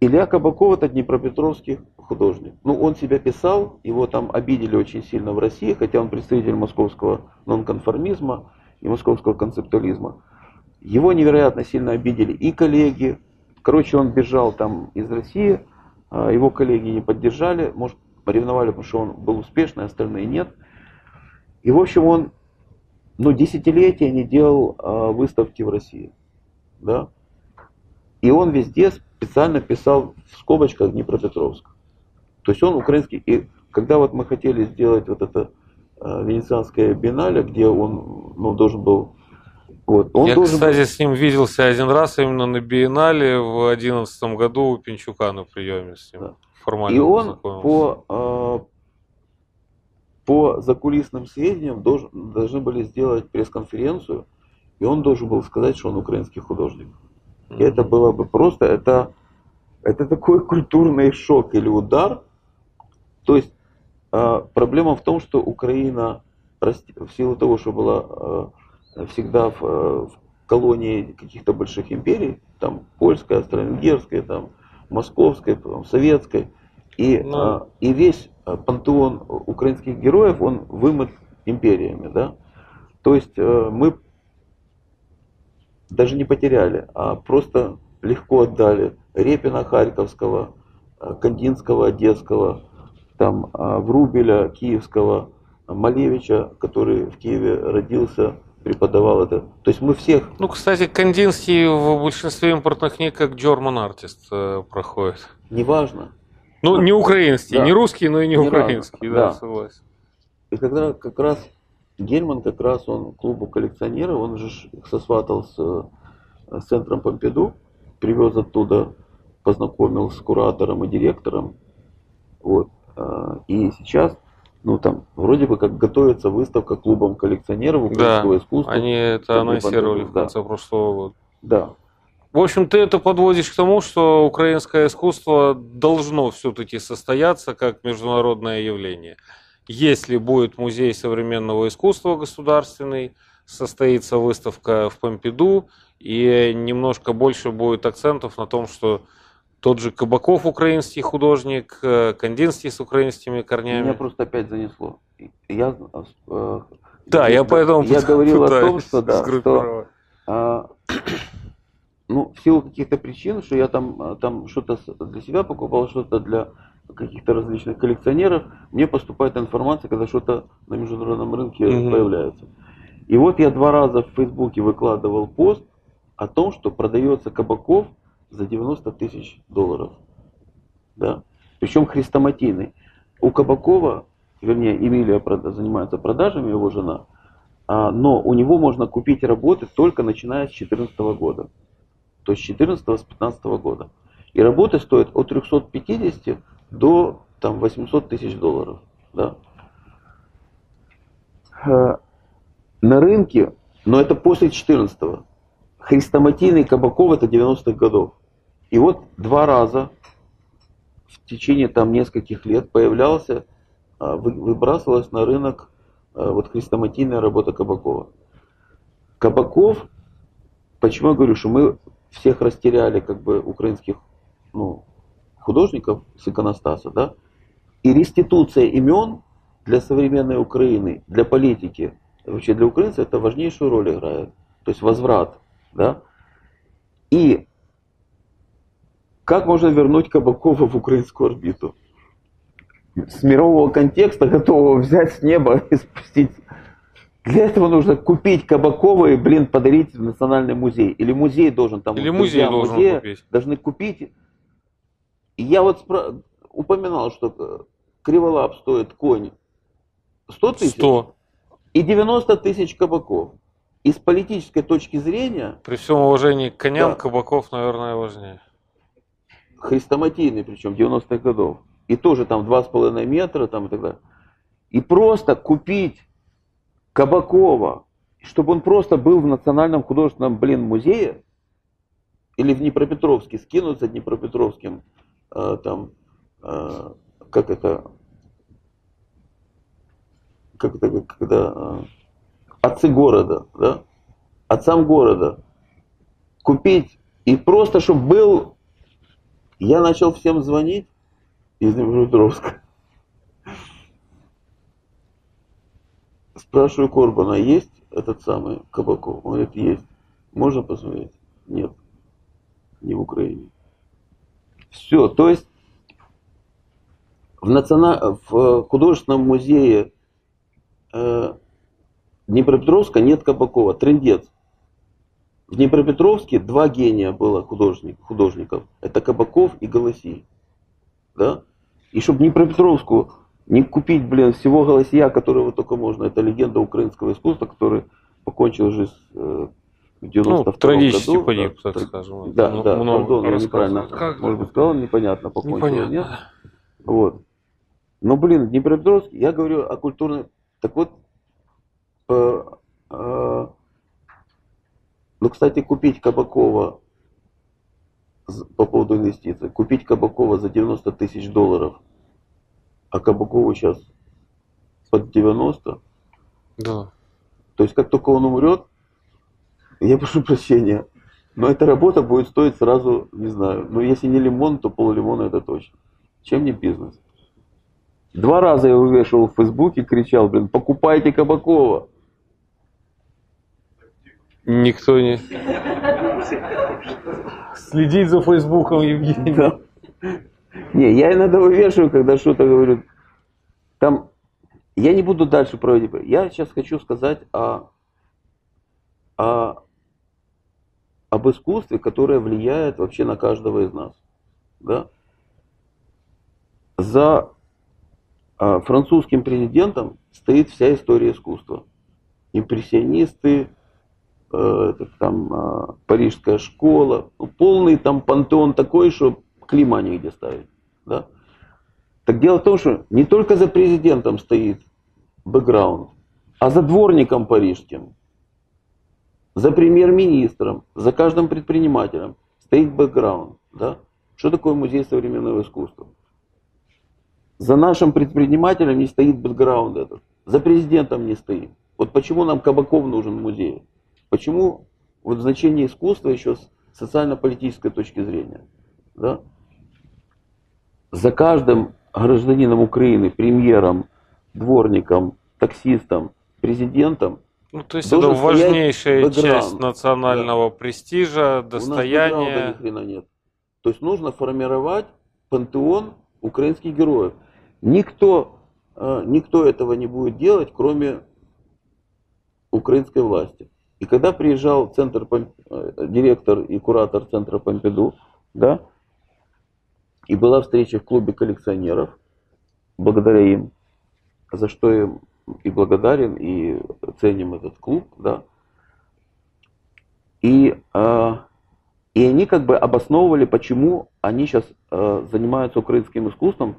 S2: Илья Кабаков это днепропетровский художник. Ну, он себя писал, его там обидели очень сильно в России, хотя он представитель московского нонконформизма и московского концептуализма. Его невероятно сильно обидели и коллеги. Короче, он бежал там из России, а его коллеги не поддержали, может, ревновали, потому что он был успешный, остальные нет. И, в общем, он но десятилетия не делал а, выставки в России. Да? И он везде специально писал в скобочках Днепропетровск. То есть он украинский. И когда вот мы хотели сделать вот это э, венецианское биеннале, где он ну, должен был...
S1: Вот, он Я, должен кстати, был... с ним виделся один раз именно на биеннале в 2011 году у Пинчука на приеме с ним. Да.
S2: Формально И он по, э, по закулисным сведениям должен, должны были сделать пресс-конференцию, и он должен был сказать, что он украинский художник. И это было бы просто, это, это такой культурный шок или удар. То есть э, проблема в том, что Украина в силу того, что была э, всегда в, э, в колонии каких-то больших империй, там польская, австро-венгерская, там московская, там, советская, и, Но... Ну. э, и весь пантеон украинских героев, он вымыт империями, да. То есть мы даже не потеряли, а просто легко отдали Репина Харьковского, э, Кандинского Одесского, там э, Врубеля Киевского, Малевича, который в Киеве родился, преподавал это. То есть мы всех...
S1: Ну, кстати, Кандинский в большинстве импортных книг как German Artist э, проходит.
S2: Неважно.
S1: Ну, не украинский, да. не русский, но и не, не украинский, да, да, согласен.
S2: И когда как раз Гельман как раз он клубу коллекционеров, он же сосватал с, с центром Помпиду, привез оттуда, познакомил с куратором и директором. Вот. А, и сейчас, ну там, вроде бы как готовится выставка клубом коллекционеров
S1: украинского да, искусства. Они это анонсировали в конце да. прошлого года.
S2: Да.
S1: В общем, ты это подводишь к тому, что украинское искусство должно все-таки состояться как международное явление. Если будет музей современного искусства государственный, состоится выставка в Помпиду, и немножко больше будет акцентов на том, что тот же Кабаков украинский художник, э, Кандинский с украинскими корнями.
S2: Меня просто опять занесло. Я,
S1: э, да, я, я поэтому
S2: я говорил о том, что, да, что а, ну, в силу каких-то причин, что я там, там что-то для себя покупал, что-то для каких-то различных коллекционеров, мне поступает информация, когда что-то на международном рынке mm-hmm. появляется. И вот я два раза в Фейсбуке выкладывал пост о том, что продается кабаков за 90 тысяч долларов. Да? Причем хрестоматийный. У Кабакова, вернее, Эмилия занимается продажами, его жена, а, но у него можно купить работы только начиная с 2014 года. То есть с 2014-2015 года. И работы стоят от 350 до там, 800 тысяч долларов. Да? Э, на рынке, но это после 14-го, хрестоматийный Кабаков это 90-х годов. И вот два раза в течение там нескольких лет появлялся, а, выбрасывалась на рынок а, вот хрестоматийная работа Кабакова. Кабаков, почему я говорю, что мы всех растеряли как бы украинских ну, художников с иконостаса, да, и реституция имен для современной Украины, для политики, вообще для украинцев это важнейшую роль играет. То есть возврат, да. И как можно вернуть Кабакова в украинскую орбиту? С мирового контекста готового взять с неба и спустить. Для этого нужно купить Кабакова и, блин, подарить в национальный музей. Или музей должен там...
S1: Или музей должен музея, купить.
S2: Должны купить я вот спро... упоминал, что криволап стоит конь 100 тысяч 100. и 90 тысяч кабаков. И с политической точки зрения...
S1: При всем уважении к коням, да, кабаков, наверное, важнее.
S2: Хрестоматийный, причем 90-х годов. И тоже там 2,5 метра там и так далее. И просто купить Кабакова, чтобы он просто был в Национальном художественном, блин, музее, или в Днепропетровске, скинуться Днепропетровским а, там, а, как это, как это, когда а, отцы города, да, отцам города купить и просто, чтобы был, я начал всем звонить из Днепропетровска. Спрашиваю Корбана, есть этот самый Кабаков? Он говорит, есть. Можно посмотреть? Нет. Не в Украине. Все, то есть в, национа... в художественном музее э, Днепропетровска нет Кабакова. Трендец. В Днепропетровске два гения было художник, художников. Это Кабаков и Голосий. Да? И чтобы Днепропетровску не купить, блин, всего Голосия, которого только можно, это легенда украинского искусства, который покончил жизнь э, в 92
S1: ну, трагически
S2: году.
S1: погиб,
S2: да,
S1: так скажем.
S2: Да,
S1: Ну,
S2: да,
S1: много
S2: пардон, я
S1: рассказывают.
S2: неправильно,
S1: Как-
S2: может быть, сказал, непонятно, покончил или нет.
S1: Непонятно.
S2: Вот. Но, блин, Днепропетровск, я говорю о культурной... Так вот, э, э, ну, кстати, купить Кабакова по поводу инвестиций, купить Кабакова за 90 тысяч долларов, а Кабакову сейчас под 90,
S1: Да.
S2: то есть как только он умрет, я прошу прощения, но эта работа будет стоить сразу, не знаю, ну если не лимон, то поллимона это точно. Чем не бизнес? Два раза я вывешивал в Фейсбуке, кричал, блин, покупайте Кабакова.
S1: Никто не... Следить за Фейсбуком, Евгений.
S2: Да. Не, я иногда вывешиваю, когда что-то говорю. Там, я не буду дальше проводить. Я сейчас хочу сказать о, о, об искусстве, которое влияет вообще на каждого из нас. Да? За а, французским президентом стоит вся история искусства. Импрессионисты, э, там а, парижская школа, ну, полный там пантеон такой, что клима негде ставить. Да? Так дело в том, что не только за президентом стоит бэкграунд, а за дворником парижским, за премьер-министром, за каждым предпринимателем стоит бэкграунд. Да? Что такое музей современного искусства? За нашим предпринимателем не стоит бэкграунд этот. За президентом не стоит. Вот почему нам Кабаков нужен в музее? Почему вот значение искусства еще с социально-политической точки зрения? Да? За каждым гражданином Украины, премьером, дворником, таксистом, президентом
S1: Ну, то есть
S2: Должен
S1: это важнейшая часть национального престижа,
S2: У нас ни
S1: достояния.
S2: хрена нет. То есть нужно формировать пантеон украинских героев. Никто, э, никто этого не будет делать, кроме украинской власти. И когда приезжал центр, э, директор и куратор центра Помпиду, да, и была встреча в клубе коллекционеров, благодаря им, за что им и благодарен, и ценим этот клуб, да, и, э, и они как бы обосновывали, почему они сейчас занимаются украинским искусством,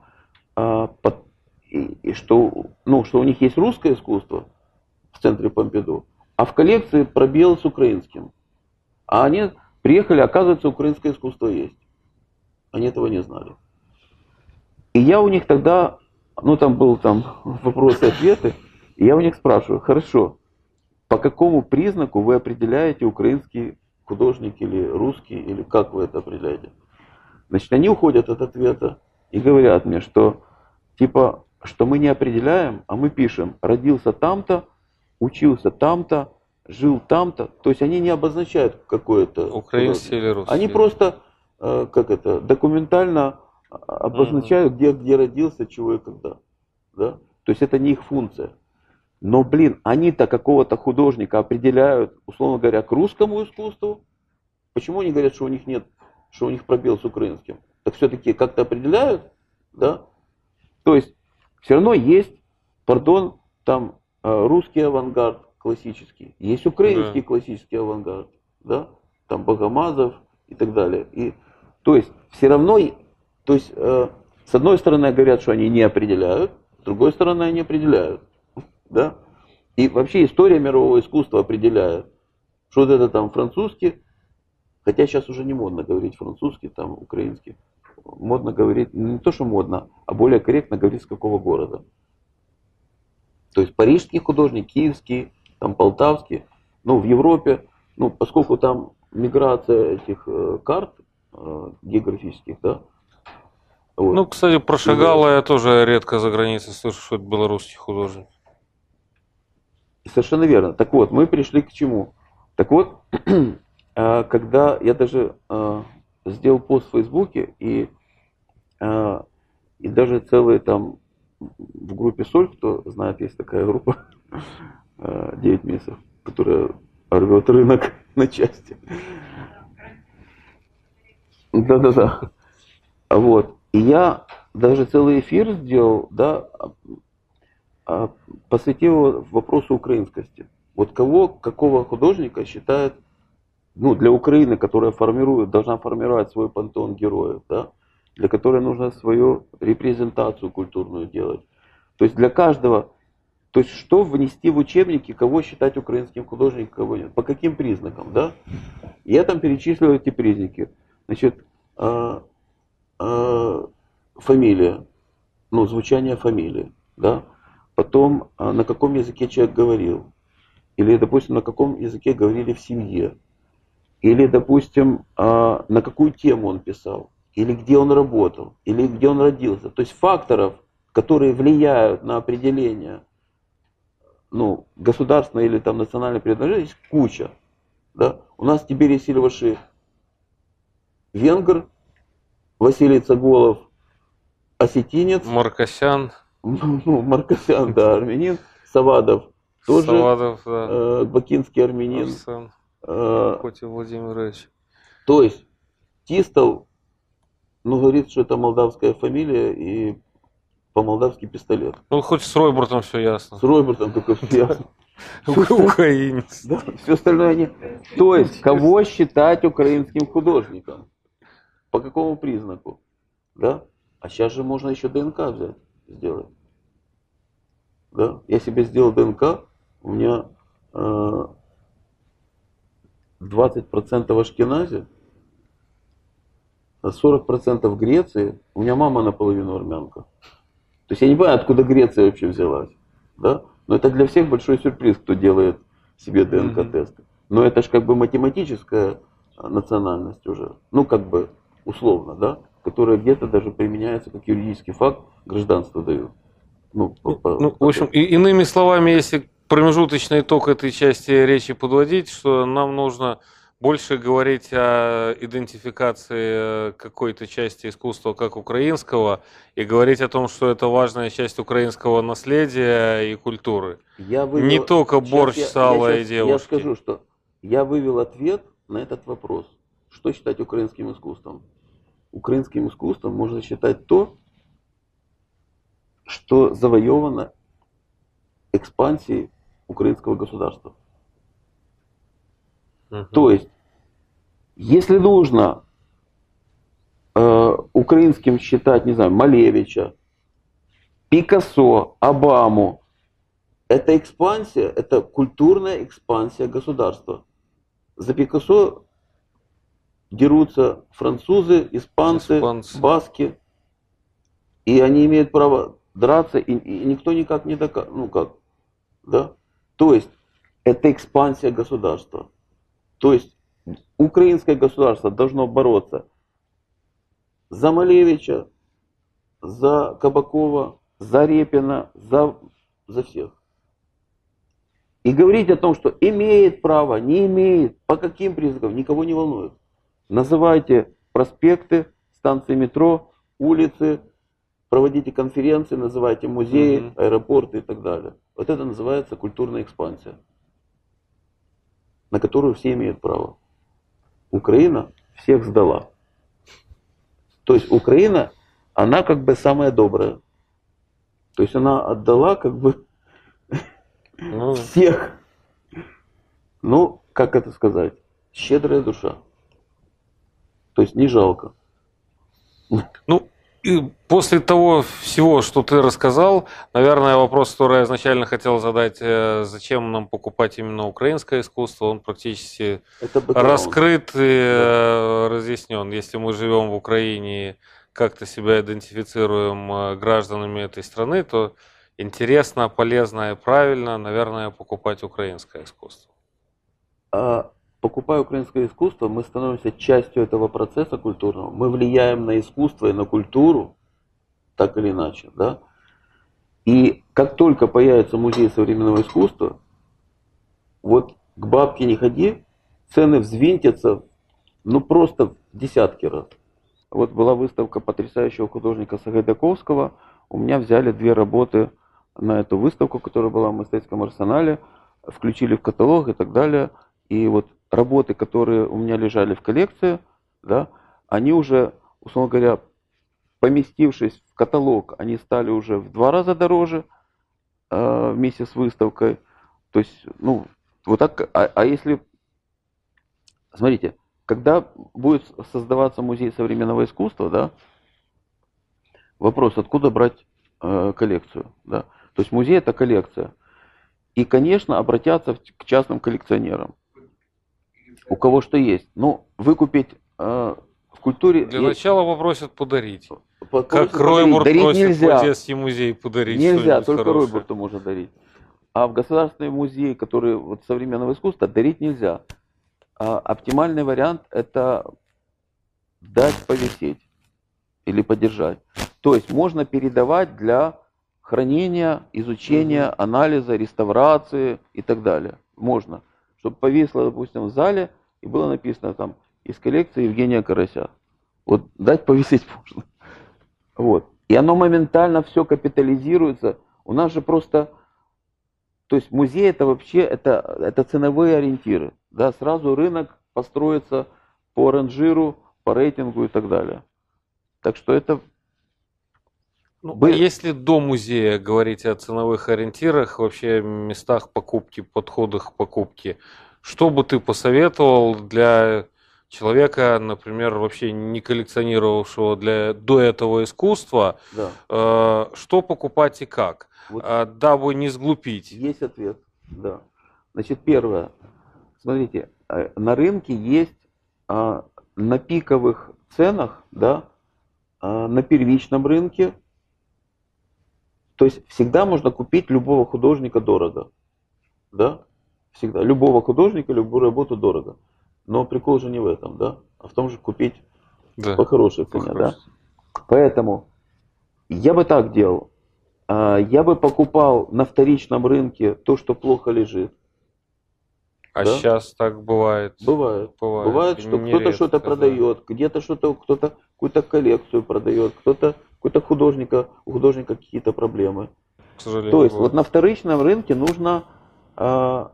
S2: э, под- и, и что, ну, что у них есть русское искусство в центре Помпиду, а в коллекции пробел с украинским. А они приехали, оказывается, украинское искусство есть. Они этого не знали. И я у них тогда, ну там был там вопросы-ответы, и я у них спрашиваю, хорошо, по какому признаку вы определяете украинский художник или русский, или как вы это определяете? Значит, они уходят от ответа и говорят мне, что типа, что мы не определяем, а мы пишем, родился там-то, учился там-то, жил там-то. То есть они не обозначают какое-то...
S1: Украинский или русский.
S2: Они просто, э, как это, документально обозначают, где, где родился, чего и когда. Да? То есть это не их функция. Но, блин, они-то какого-то художника определяют, условно говоря, к русскому искусству. Почему они говорят, что у них нет, что у них пробел с украинским? Так все-таки как-то определяют, да? То есть все равно есть, пардон, там э, русский авангард классический, есть украинский
S1: Да.
S2: классический авангард, да? Там Богомазов и так далее. И, то есть все равно, то есть э, с одной стороны говорят, что они не определяют, с другой стороны они определяют, да? И вообще история мирового искусства определяет, что вот это там французский, хотя сейчас уже не модно говорить французский, там украинский, модно говорить, не то что модно, а более корректно говорить с какого города. То есть парижский художник, киевский, там полтавский, ну в Европе, ну поскольку там миграция этих э, карт э, географических, да. Вот.
S1: Ну, кстати, про Шагала я тоже редко за границей слышу, что это белорусский художник.
S2: Совершенно верно. Так вот, мы пришли к чему? Так вот, э, когда я даже э, сделал пост в Фейсбуке и, э, и даже целые там в группе Соль, кто знает, есть такая группа, э, 9 месяцев, которая рвет рынок на части. Да-да-да. Вот. И я даже целый эфир сделал, да, а, посвятил вопросу украинскости. Вот кого, какого художника считает, ну, для Украины, которая формирует, должна формировать свой пантеон героев, да, для которой нужно свою репрезентацию культурную делать. То есть для каждого, то есть что внести в учебники, кого считать украинским художником, кого нет, по каким признакам, да? Я там перечислил эти признаки. Значит, э, фамилия, ну, звучание фамилии, да? Потом, э, на каком языке человек говорил, или, допустим, на каком языке говорили в семье, или, допустим, э, на какую тему он писал, или где он работал, или где он родился. То есть факторов, которые влияют на определение ну, государственной или там национальной принадлежности, куча. Да? У нас теперь Сильваши венгр, Василий Цаголов осетинец.
S1: Маркосян.
S2: Ну, Маркосян, да, армянин. Савадов тоже.
S1: Савадов, да.
S2: Э, бакинский армянин.
S1: Арсен
S2: Э,
S1: Владимирович.
S2: то есть Тистов, ну, говорит, что это молдавская фамилия и по-молдавски пистолет.
S1: Ну, хоть с Ройбуртом все ясно.
S2: С Робертом только все ясно.
S1: Украинец.
S2: Да, все остальное не. То есть, кого считать украинским художником? По какому признаку? Да? А сейчас же можно еще ДНК взять, сделать. Да? Я себе сделал ДНК, у меня э, 20% Ашкенази, а 40% Греции. У меня мама наполовину армянка. То есть я не понимаю, откуда Греция вообще взялась. Да? Но это для всех большой сюрприз, кто делает себе ДНК-тесты. Но это же как бы математическая национальность уже. Ну, как бы условно, да? Которая где-то даже применяется как юридический факт, гражданство дают. Ну, по- по-
S1: Ну, в общем, и, иными словами, если промежуточный итог этой части речи подводить, что нам нужно больше говорить о идентификации э, какой-то части искусства как украинского и говорить о том, что это важная часть украинского наследия и культуры.
S2: Я вывел-
S1: Не только
S2: Сейчас
S1: борщ,
S2: я-
S1: сало
S2: я
S1: и
S2: щас-
S1: девушки.
S2: Я скажу, что я вывел ответ на этот вопрос. Что считать украинским искусством? Украинским искусством можно считать то, что завоевано экспансией украинского государства.
S1: Мгм.
S2: То есть, если нужно э, украинским считать, не знаю, Малевича, Пикассо, Обаму, это экспансия, это культурная экспансия государства. За Пикассо дерутся французы, испанцы,
S1: Испанцы.
S2: баски, и они имеют право драться, и, и никто никак не докажет. Ну как, да? То есть, это экспансия государства. То есть украинское государство должно бороться за Малевича, за Кабакова, за Репина, за, за всех. И говорить о том, что имеет право, не имеет, по каким признакам, никого не волнует. Называйте проспекты, станции метро, улицы, проводите конференции, называйте музеи,
S1: Мгм.
S2: аэропорты и так далее. Вот это называется культурная экспансия на которую все имеют право. Украина всех сдала. То есть Украина, она как бы самая добрая. То есть она отдала как бы
S1: Ну,
S2: всех. Ну, как это сказать? Щедрая душа. То есть не жалко.
S1: Ну, и после того всего, что ты рассказал, наверное, вопрос, который я изначально хотел задать, э, зачем нам покупать именно украинское искусство, он практически раскрыт и э, разъяснен. Если мы живем в Украине и как-то себя идентифицируем э, гражданами этой страны, то интересно, полезно и правильно, наверное, покупать украинское искусство.
S2: А, покупая украинское искусство, мы становимся частью этого процесса культурного. Мы влияем на искусство и на культуру, так или иначе, да. И как только появится музей современного искусства, вот к бабке не ходи, цены взвинтятся, ну просто в десятки раз. Вот была выставка потрясающего художника Сагайдаковского. У меня взяли две работы на эту выставку, которая была в мастерском арсенале. включили в каталог и так далее. И вот работы, которые у меня лежали в коллекции, да, они уже, условно говоря, поместившись в каталог, они стали уже в два раза дороже э, вместе с выставкой. То есть, ну, вот так, а, а если, смотрите, когда будет создаваться музей современного искусства, да, вопрос, откуда брать э, коллекцию, да. То есть музей это коллекция. И, конечно, обратятся к частным коллекционерам. У кого что есть. Ну, выкупить э, в культуре...
S1: Для
S2: есть-
S1: начала попросят подарить.
S2: по-
S1: Как
S2: дарить
S1: просит
S2: нельзя.
S1: Одесский музей подарить
S2: Нельзя, только
S1: хорошее.
S2: Ройбурту можно дарить. А в государственный музей, который вот современного искусства, дарить нельзя. А оптимальный вариант это дать повисеть или подержать. То есть можно передавать для хранения, изучения, анализа, реставрации и так далее. Можно. Чтобы повисло, допустим, в зале и было написано там из коллекции Евгения Карася. Вот дать повисеть можно. Вот. И оно моментально все капитализируется. У нас же просто, то есть музей это вообще, это, это ценовые ориентиры. Да, сразу рынок построится по ранжиру, по рейтингу и так далее. Так что это
S1: Ну,
S2: Бы-
S1: а если до музея говорить о ценовых ориентирах, вообще местах покупки, подходах к покупке, что бы ты посоветовал для человека, например, вообще не коллекционировавшего для, до этого искусства,
S2: да.
S1: э, что покупать и как,
S2: Вот
S1: А, дабы не сглупить?
S2: Есть ответ, да. Значит, первое. Смотрите, э, на рынке есть а, на пиковых ценах, да, а, на первичном рынке. То есть всегда можно купить любого художника дорого. Да? Всегда. Любого художника, любую работу дорого. Но прикол же не в этом, да? А в том же купить
S1: Да,
S2: по хорошей цене, да?
S1: похоже.
S2: Поэтому я бы так делал. А, Я бы покупал на вторичном рынке то, что плохо лежит.
S1: А
S2: да?
S1: сейчас так бывает.
S2: Бывает.
S1: Бывает,
S2: Бывает, что кто-то что-то
S1: да.
S2: продает, где-то что-то, кто-то какую-то коллекцию продает, кто-то какой-то художника, у художника какие-то проблемы.
S1: К сожалению.
S2: То есть
S1: бывает.
S2: вот на вторичном рынке нужно а,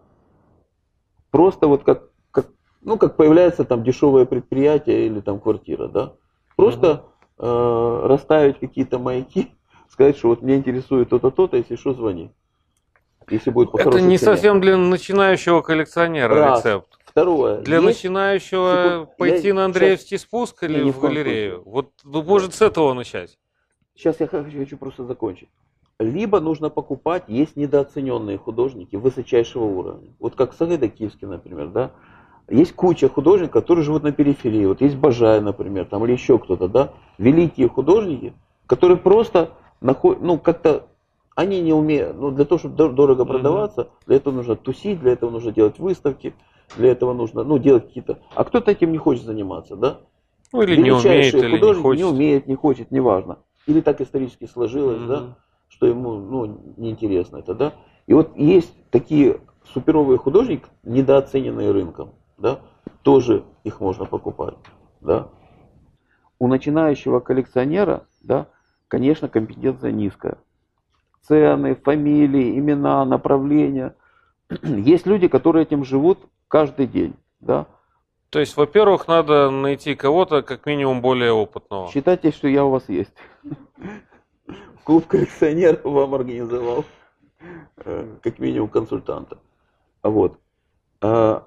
S2: просто вот как, как, ну, как появляется там дешевое предприятие или там квартира, да, просто а, расставить какие-то маяки, сказать, что вот меня интересует то-то, то-то, если что, звони. Если будет по
S1: Это не
S2: цене.
S1: совсем для начинающего коллекционера
S2: Раз.
S1: рецепт.
S2: Второе.
S1: Для
S2: есть-
S1: начинающего
S2: Секунд,
S1: пойти
S2: я
S1: на Андреевский спуск
S2: Не,
S1: или
S2: ни
S1: в галерею? Вот, ну, может, с этого начать.
S2: Сейчас я хочу, хочу просто закончить. Либо нужно покупать, есть недооцененные художники высочайшего уровня. Вот как Сагайда Киевский, например, да. Есть куча художников, которые живут на периферии. Вот есть Бажай, например, там, или еще кто-то, да. Великие художники, которые просто находят, ну, как-то они не умеют, ну, для того, чтобы дор- дорого продаваться, для этого нужно тусить, для этого нужно делать выставки, для этого нужно, ну, делать какие-то... А кто-то этим не хочет заниматься, да?
S1: Ну, или не умеет,
S2: Величайшие
S1: или не
S2: художники
S1: хочет.
S2: не умеет, не хочет, неважно. Или так исторически сложилось,
S1: Мгм.
S2: да, что ему ну, неинтересно это, да. И вот есть такие суперовые художники, недооцененные рынком, да, тоже их можно покупать, да. У начинающего коллекционера, да, конечно, компетенция низкая. Цены, фамилии, имена, направления. Есть люди, которые этим живут каждый день, да.
S1: То есть, во-первых, надо найти кого-то, как минимум, более опытного.
S2: Считайте, что я у вас есть. Клуб коллекционеров вам организовал, э, как минимум, консультанта. А Вот. А,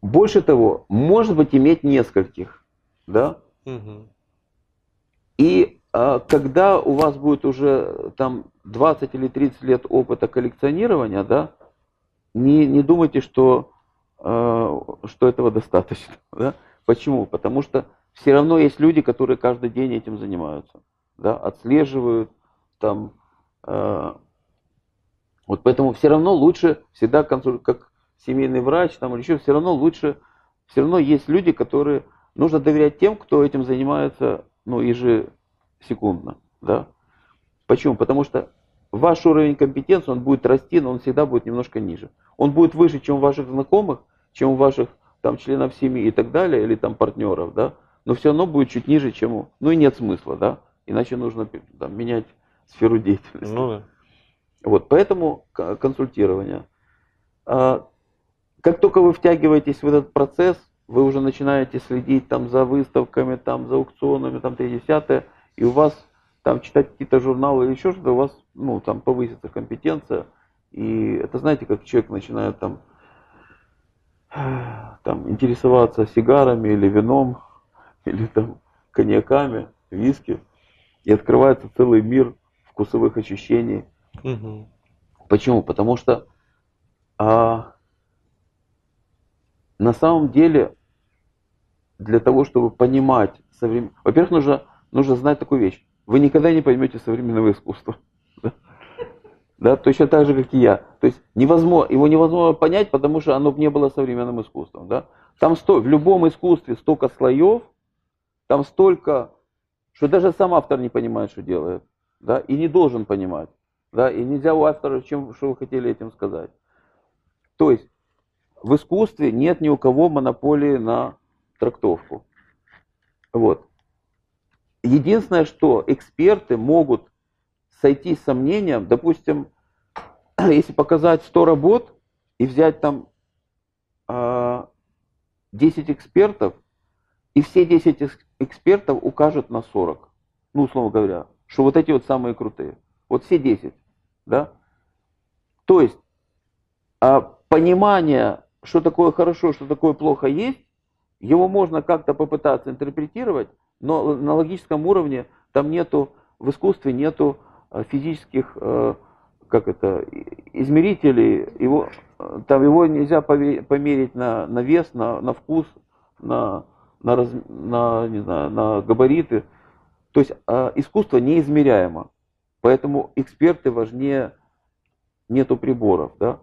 S2: Больше того, может быть, иметь нескольких, да,
S1: Мгм.
S2: и а, когда у вас будет уже там 20 или 30 лет опыта коллекционирования, да, не, не думайте, что, а, что этого достаточно. Да? Почему? Потому что все равно есть люди, которые каждый день этим занимаются, да, отслеживают там. а, вот поэтому все равно лучше всегда консуль- как семейный врач там или еще все равно лучше, все равно есть люди, которые нужно доверять тем, кто этим занимается, ну, ежесекундно, да. Почему? Потому что ваш уровень компетенции, он будет расти, но он всегда будет немножко ниже. Он будет выше, чем у ваших знакомых, чем у ваших там членов семьи и так далее, или там партнеров, да, но все равно будет чуть ниже, чем у... Ну и нет смысла, да, иначе нужно там, менять сферу деятельности.
S1: Ну да.
S2: Вот, поэтому консультирование. А, как только вы втягиваетесь в этот процесс, вы уже начинаете следить там за выставками, там за аукционами, там 30 и у вас там читать какие-то журналы или еще что-то, у вас ну, там повысится компетенция. И это знаете, как человек начинает там, там интересоваться сигарами или вином, или там коньяками, виски, и открывается целый мир вкусовых ощущений. Угу. Почему? Потому что а, на самом деле для того, чтобы понимать современ... Во-первых, нужно, нужно знать такую вещь. Вы никогда не поймете современного искусства. Да? да, точно так же, как и я. То есть невозможно, его невозможно понять, потому что оно не было современным искусством. Да? Там сто, в любом искусстве столько слоев, там столько, что даже сам автор не понимает, что делает. Да, и не должен понимать. Да, и нельзя у автора, чем, что вы хотели этим сказать. То есть в искусстве нет ни у кого монополии на трактовку. Вот. Единственное, что эксперты могут сойти с сомнением, допустим, если показать 100 работ и взять там э, а, 10 экспертов, и все 10 экспертов укажут на 40, ну, условно говоря, что вот эти вот самые крутые. Вот все 10, да? То есть, э, понимание, что такое хорошо, что такое плохо есть, его можно как-то попытаться интерпретировать, но на логическом уровне там нету, в искусстве нету э, физических, э, как это, измерителей, его, э, там его нельзя померить на, на вес, на, на вкус, на, на, раз, на, не знаю, на габариты. То есть искусство неизмеряемо. Поэтому эксперты важнее нету приборов. Да?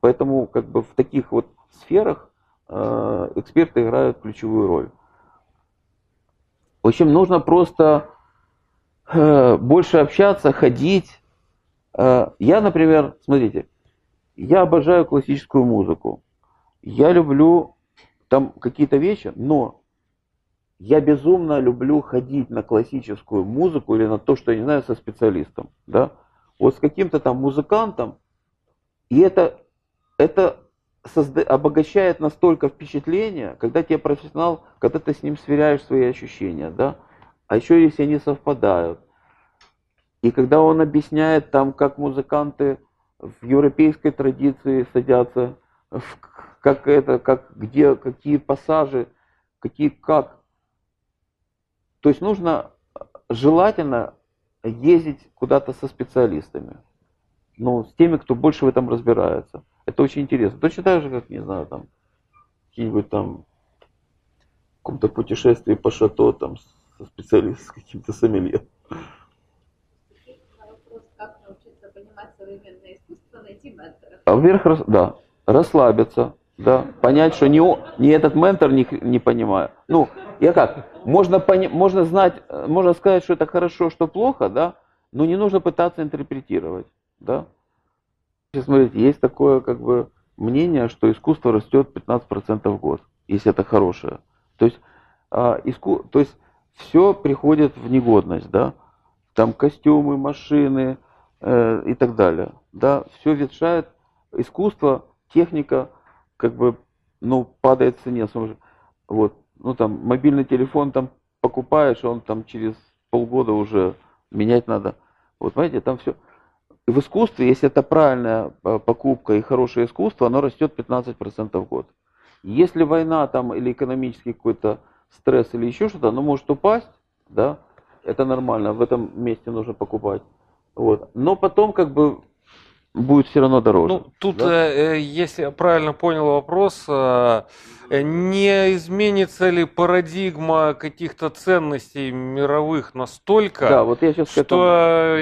S2: Поэтому как бы в таких вот сферах Э, эксперты играют ключевую роль. В общем, нужно просто э, больше общаться, ходить. Э, я, например, смотрите, я обожаю классическую музыку. Я люблю там какие-то вещи, но я безумно люблю ходить на классическую музыку или на то, что я не знаю, со специалистом. Да? Вот с каким-то там музыкантом. И это, это созда- обогащает настолько впечатление, когда тебе профессионал, когда ты с ним сверяешь свои ощущения, да, а еще если они совпадают. И когда он объясняет там, как музыканты в европейской традиции садятся, как это, как, где, какие пассажи, какие, как. То есть нужно желательно ездить куда-то со специалистами, ну, с теми, кто больше в этом разбирается. Это очень интересно. Точно так же, как, не знаю, там, какие-нибудь там, в каком-то путешествии по шато, там, со специалистом, с каким-то сомелье. А вверх, да, расслабиться, да, понять, что не, не этот ментор не, не понимаю. Ну, я как, можно, пони, можно знать, можно сказать, что это хорошо, что плохо, да, но не нужно пытаться интерпретировать, да. Смотрите, есть такое как бы мнение, что искусство растет 15% в год, если это хорошее. То есть, а, иску, то есть все приходит в негодность, да, там костюмы, машины э, и так далее, да, все ветшает, искусство, техника, как бы, ну, падает в цене, вот, ну, там, мобильный телефон там покупаешь, он там через полгода уже менять надо, вот, знаете, там все, в искусстве, если это правильная э, покупка и хорошее искусство, оно растет 15% в год. Если война там или экономический какой-то стресс или еще что-то, оно может упасть, да, это нормально, в этом месте нужно покупать. Вот. Но потом как бы будет все равно дороже. Ну,
S1: тут, да? э, э если я правильно понял вопрос, э, не изменится ли парадигма каких-то ценностей мировых настолько,
S2: да, вот я сейчас
S1: что этому...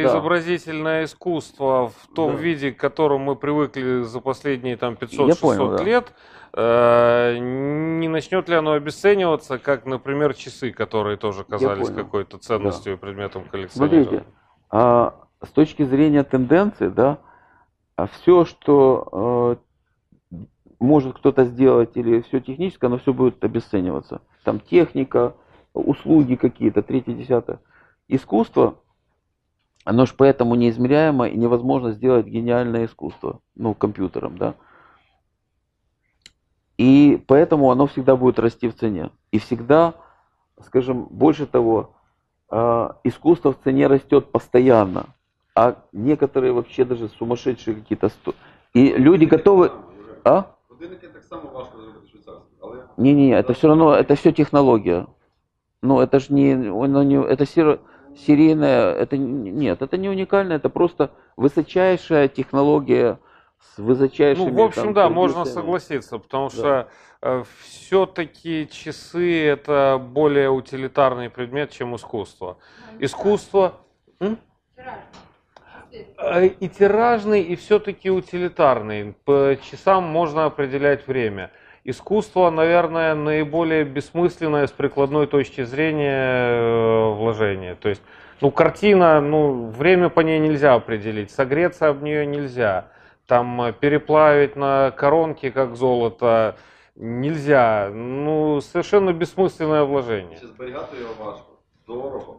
S1: изобразительное да. искусство в том да. виде, к которому мы привыкли за последние там 500-600 лет, э, не начнет ли оно обесцениваться, как, например, часы, которые тоже казались какой-то ценностью да. и предметом коллекционирования?
S2: Смотрите, а, с точки зрения тенденции, да, а все, что э, может кто-то сделать или все техническое, оно все будет обесцениваться. Там техника, услуги какие-то, третье, десятое. Искусство, оно же поэтому неизмеряемо и невозможно сделать гениальное искусство, ну, компьютером, да. И поэтому оно всегда будет расти в цене. И всегда, скажем, больше того, а, искусство в цене растет постоянно, а некоторые вообще даже сумасшедшие какие-то... Сто... И люди готовы... А?
S3: Годинники так само важко зробити швейцарські, але
S2: Не-не, это все равно, это все технология. Ну, это же не, оно не, это сер- серийная, это не- нет, это не уникально, это просто высочайшая технология с высочайшими.
S1: Ну, в общем,
S2: там,
S1: да, можно согласиться, потому
S2: Да.
S1: что все-таки часы это более утилитарный предмет, чем искусство. Искусство м? Э, и тиражный, и все-таки утилитарный. По часам можно определять время. Искусство, наверное, наиболее бессмысленное с прикладной точки зрения э, вложение. То есть, ну, картина, ну, время по ней нельзя определить, согреться об нее нельзя. Там э, переплавить на коронке, как золото, нельзя. Ну, совершенно бессмысленное вложение.
S3: чи зберігати його важко, дорого,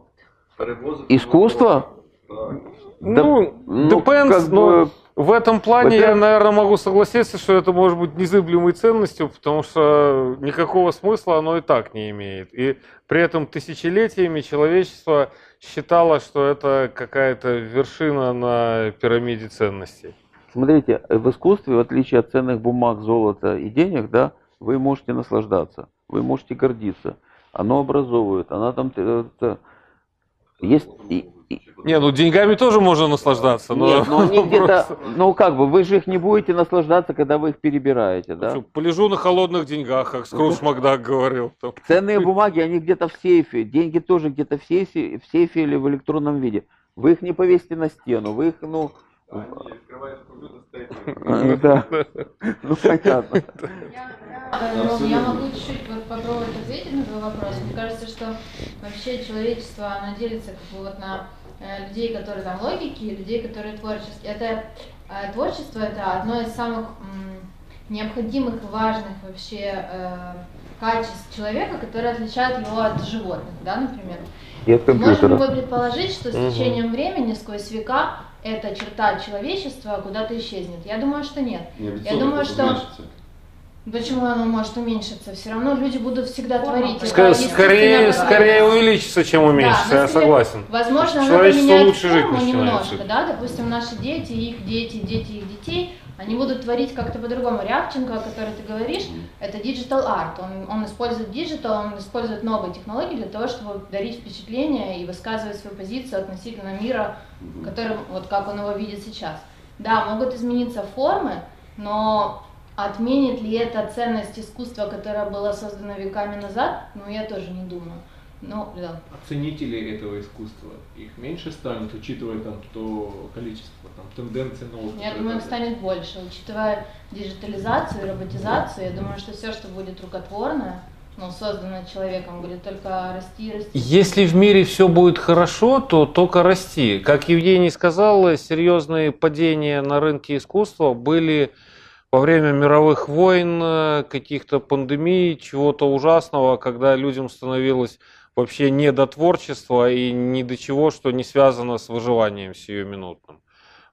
S3: перевозити.
S2: Искусство? Да,
S1: ну,
S2: ну,
S1: depends,
S2: как
S1: но
S2: бы,
S1: в этом плане я, наверное, могу согласиться, что это может быть незыблемой ценностью, потому что никакого смысла оно и так не имеет. И при этом тысячелетиями человечество считало, что это какая-то вершина на пирамиде ценностей.
S2: Смотрите, в искусстве, в отличие от ценных бумаг, золота и денег, да, вы можете наслаждаться, вы можете гордиться. Оно образовывает, она там... э, это- есть... и- и-
S1: Не, ну деньгами тоже можно наслаждаться, но
S2: Нет, но они где-то,
S1: просто-
S2: ну как бы, вы же их не будете наслаждаться, когда вы их перебираете, да?
S1: Что, Полежу на холодных деньгах, как Скрудж Макдак говорил. Там.
S2: Ценные бумаги, они где-то в сейфе, деньги тоже где-то в сейфе, в сейфе или в электронном виде. Вы их не повесите на стену, вы их, ну,
S3: А, ні, відкриваєш комп'ютер, стоїть.
S2: э, да, ну понятно.
S4: Я, я, э, Ром, я могу чуть-чуть вот попробовать ответить на твой вопрос. Мне кажется, что вообще человечество, оно делится как бы вот на э, людей, которые там логики, и людей, которые творческие. Это э, творчество это одно из самых необходимых и важных вообще э, качеств человека, которые отличают его от животных, да, например.
S2: И от
S4: Можем
S2: компьютера.
S4: мы предположить, что с
S1: Мгм.
S4: течением времени, сквозь века, эта черта человечества куда-то исчезнет? Я думаю, что нет.
S3: Відсоток
S4: думаю, що-
S3: зменшиться.
S4: Почему оно может уменьшиться? Все равно люди будут всегда творить.
S1: Ска-
S4: Это
S1: скорее, скорее увеличится, чем
S4: Да,
S1: уменьшится,
S4: но
S1: я
S4: скорее-
S1: согласен.
S4: Возможно, оно
S1: Человечество
S4: поменяет
S1: лучше жить
S4: немножко, да, допустим, наши дети, их дети, дети их детей, они будут творить как-то по-другому. Рябченко, о которой ты говоришь, это digital art. Он, он использует digital, он использует новые технологии для того, чтобы дарить впечатление и высказывать свою позицию относительно мира, которым, вот как он его видит сейчас. Да, могут измениться формы, но отменит ли это ценность искусства, которое было создано веками назад? Ну, я тоже не думаю. Ну, да.
S5: А ценители этого искусства, их меньше станет, учитывая там то количество, там тенденции новых.
S4: Я думаю, их станет больше. Учитывая диджитализацию роботизацию, я думаю, что все, что будет рукотворное, ну, создано человеком, будет только расти и расти.
S1: Если в мире все будет хорошо, то только расти. Как Евгений сказал, серьезные падения на рынке искусства были во время мировых войн, э, каких-то пандемий, чего-то ужасного, когда людям становилось вообще не до творчества и ни до чего, что не связано с выживанием сиюминутным.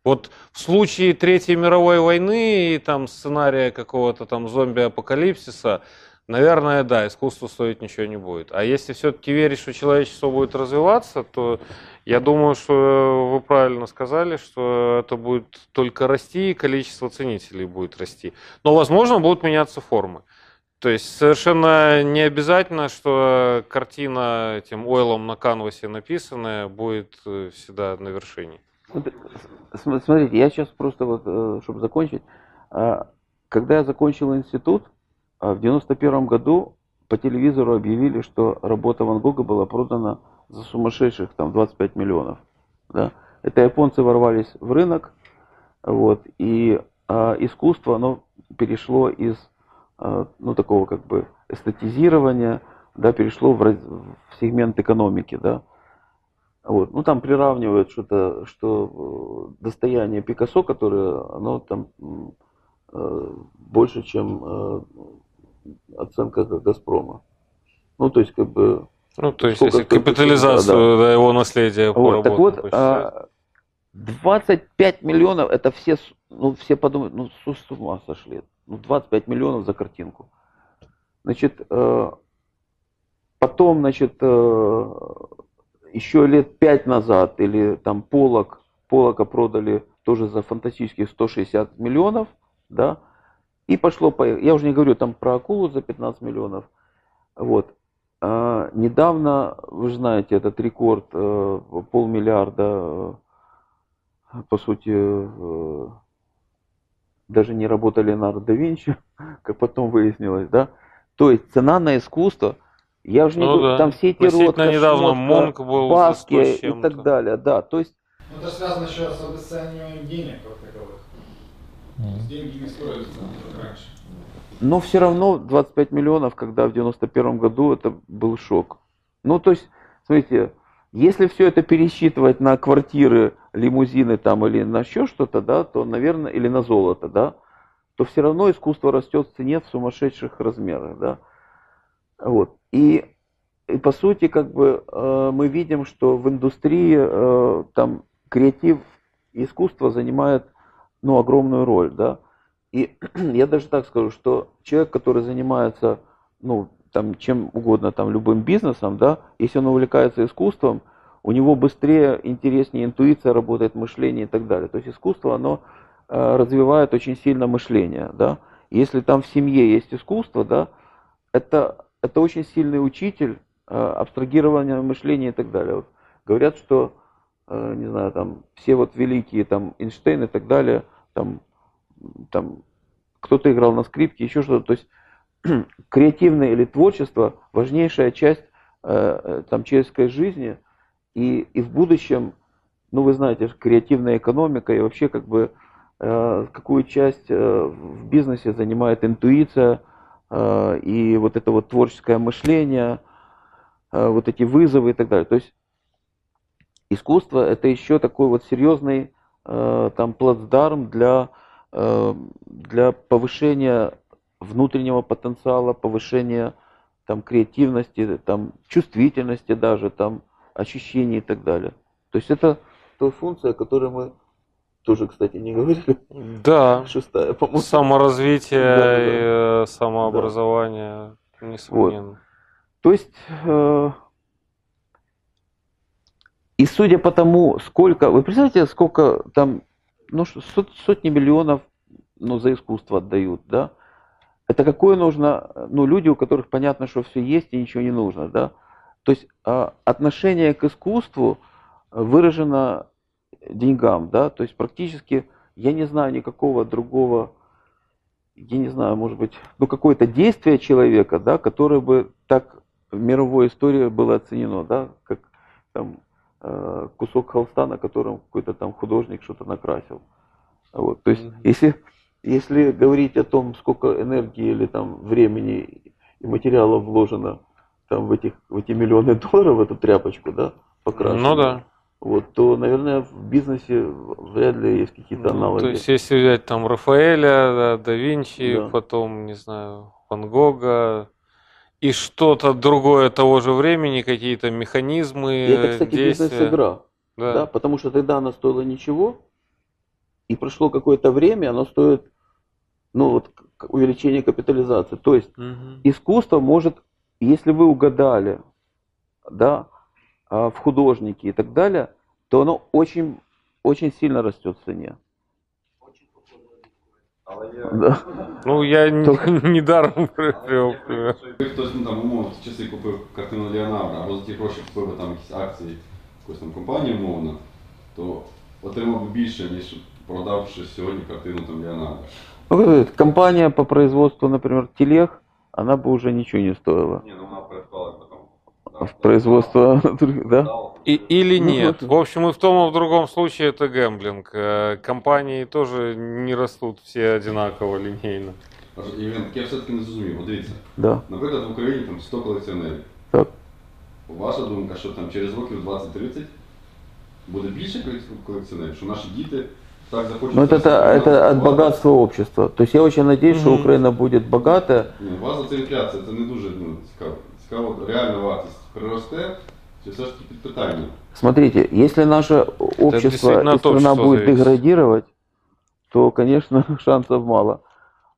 S1: Вот в случае Третьей мировой войны и там сценария какого-то там зомби-апокалипсиса, наверное, да, искусству стоить ничего не будет. А если все-таки верить, что человечество будет развиваться, то я думаю, что вы правильно сказали, что это будет только расти, и количество ценителей будет расти. Но, возможно, будут меняться формы. То есть совершенно не обязательно, что картина этим ойлом на канвасе написанная будет э, всегда на вершине.
S2: См- Смотрите, я сейчас просто вот, чтобы закончить. а, Когда я закончил институт, в 91 году по телевизору объявили, что работа Ван Гога была продана за сумасшедших там 25 миллионов. Да? Это японцы ворвались в рынок, вот, и а, искусство, оно перешло из а, ну, такого как бы эстетизирования, да, перешло в, в сегмент экономики, да. Вот. Ну, там приравнивают что-то, что э, достояние Пикассо, которое, оно там э, больше, чем э, оценка Га- Газпрома. Ну, то есть, как бы...
S1: Ну, то есть,
S2: Сколько-
S1: если капитализацию
S2: да,
S1: да, его наследия по
S2: Вот, так вот,
S1: посчитать.
S2: а, 25 миллионов, это все, ну, все подумают, ну, с с ума сошли. Ну, 25 миллионов за картинку. Значит, э, потом, значит, э, еще лет 5 назад, или там Полок, Полока продали тоже за фантастические 160 миллионов, да, и пошло, по... я уже не говорю там про акулу за 15 миллионов, вот. А, недавно, вы же знаете, этот рекорд э, полмиллиарда, э, по сути, э, даже не работали Леонардо да Винчи, как потом выяснилось, да. То есть цена на искусство, я уже не
S1: Ну
S2: говорю,
S1: да.
S2: там все эти Ротко,
S1: недавно Монк был
S2: Баски
S1: 100 с
S2: и так далее, да. То есть
S6: Ну, Это связано еще с обесцениванием денег как таковых. То есть деньги не раньше.
S2: Но все равно 25 миллионов, когда в 91 году это был шок. Ну, то есть, смотрите, если все это пересчитывать на квартиры, лимузины там или на еще что-то, да, то, наверное, или на золото, да, то все равно искусство растет в цене в сумасшедших размерах, да. Вот. И, и по сути, как бы э, мы видим, что в индустрии э, там креатив и искусство занимает ну, огромную роль, да. И я даже так скажу, что человек, который занимается, ну, там, чем угодно, там, любым бизнесом, да, если он увлекается искусством, у него быстрее, интереснее интуиция работает, мышление и так далее. То есть искусство, оно э, развивает очень сильно мышление, да. Если там в семье есть искусство, да, это, это очень сильный учитель э, абстрагирования мышления и так далее. Вот говорят, что, э, не знаю, там, все вот великие, там, Эйнштейн и так далее, там, там кто-то играл на скрипке, еще что-то. То есть креативное или творчество важнейшая часть э, э, там, человеческой жизни. И, и в будущем, ну вы знаете, креативная экономика и вообще как бы э, какую часть э, в бизнесе занимает интуиция э, и вот это вот творческое мышление, э, вот эти вызовы и так далее. То есть искусство это еще такой вот серьезный там плацдарм для, э, для повышения внутреннего потенциала, повышения там креативности, там чувствительности даже, там ощущений и так далее. То есть это та функция, о которой мы тоже, кстати, не говорили.
S1: Да,
S2: Шестая, по-моему.
S1: саморазвитие
S2: Да, да,
S1: и э, самообразование, несомненно.
S2: То есть, э, и судя по тому, сколько, вы представляете, сколько там, ну, сот- сотни миллионов, ну, за искусство отдают, да? Это какое нужно, ну, люди, у которых понятно, что все есть и ничего не нужно, да? То есть а, отношение к искусству выражено деньгам, да? То есть практически я не знаю никакого другого, я не знаю, может быть, ну, какое-то действие человека, да, которое бы так в мировой истории было оценено, да, как там э, кусок холста, на котором какой-то там художник что-то накрасил. Вот. То есть,
S1: Мгм.
S2: если, если говорить о том, сколько энергии или там времени и материала вложено там в, этих, в эти миллионы долларов в эту тряпочку, да, покрашенную,
S1: Ну да.
S2: вот, то, наверное, в бизнесе вряд ли есть какие-то
S1: Ну,
S2: аналоги.
S1: то есть, если взять там Рафаэля, да, да Винчи,
S2: Да.
S1: потом, не знаю, Ван Гога, и что-то другое того же времени, какие-то механизмы,
S2: И это, кстати,
S1: действия.
S2: бизнес-игра.
S1: Да.
S2: Да, потому что тогда она стоила ничего, и прошло какое-то время, оно стоит, ну вот, увеличение капитализации. То есть
S1: Мгм.
S2: искусство может, если вы угадали, да, а, в художнике и так далее, то оно очень, очень сильно растет в цене.
S3: Але я
S2: Да.
S1: Ну, я н-
S2: Только-
S1: недаром привел пример.
S7: Якби хтось ну, там умовно в ті часи купив картину Леонардо, або за ті гроші купив би там якісь акції якоїсь там компанії умовно, то отримав би більше, ніж продавши сьогодні картину там Леонардо.
S2: Ну, как говорят, компания по производству, например, телег, она бы уже ничего не стоила.
S3: ні, ну вона передбала потім.
S2: А в производство, да?
S1: И, или
S2: Ну,
S1: нет.
S2: вот.
S1: В общем, и в том, и в другом случае это гэмблинг. Э, Компании тоже не растут все одинаково линейно.
S7: Аж Євген, так я все-таки не зрозумів. От дивіться,
S2: Да,
S7: наприклад, в Україні там 100 колекціонерів.
S2: так.
S7: Ваша думка, що там через років 20-30 буде більше колек- колекціонерів, що наші діти так захочуть.
S2: Ну, это, это, это от богатства общества. То есть я очень надеюсь, что
S1: Мгм.
S2: Украина будет богатая.
S7: Ні, у вас за це інфляція, це не дуже ну, цікаво. Цікаво, реальна вартість приросте Чи все ж таки питання?
S2: Смотрите, если наше общество и страна будет
S1: зависит.
S2: деградировать, то, конечно, шансов мало.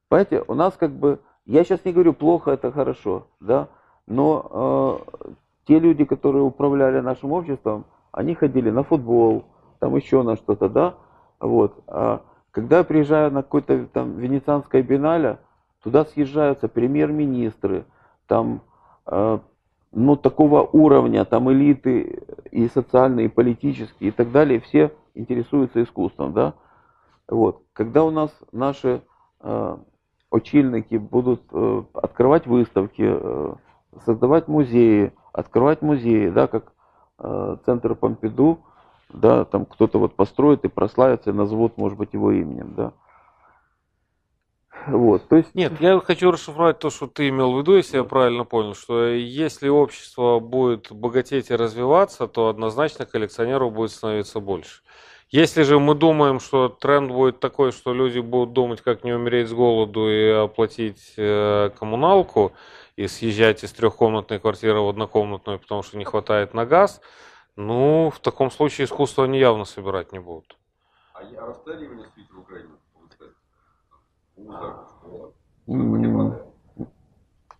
S2: Понимаете, у нас как бы, я сейчас не говорю плохо, это хорошо, да, но э, те люди, которые управляли нашим обществом, они ходили на футбол, там еще на что-то, да, вот. А когда я приезжаю на какое-то там венецианское биеннале, туда съезжаются премьер-министры, там, ну, такого уровня, там элиты и социальные, и политические и так далее, все интересуются искусством, да. Вот. Когда у нас наши э, очильники будут э, открывать выставки, э, создавать музеи, открывать музеи, да, как э, центр Помпиду, да, там кто-то вот построит и прославится, и назовут, может быть, его именем, да. Вот, то есть...
S1: Нет, я хочу расшифровать то, что ты имел в виду, если я правильно понял, что если общество будет богатеть и развиваться, то однозначно коллекционеров будет становиться больше. Если же мы думаем, что тренд будет такой, что люди будут думать, как не умереть с голоду и оплатить э, коммуналку, и съезжать из трехкомнатной квартиры в однокомнатную, потому что не хватает на газ, ну, в таком случае искусство они явно собирать не будут.
S7: А є розстрілювання світу в Україні?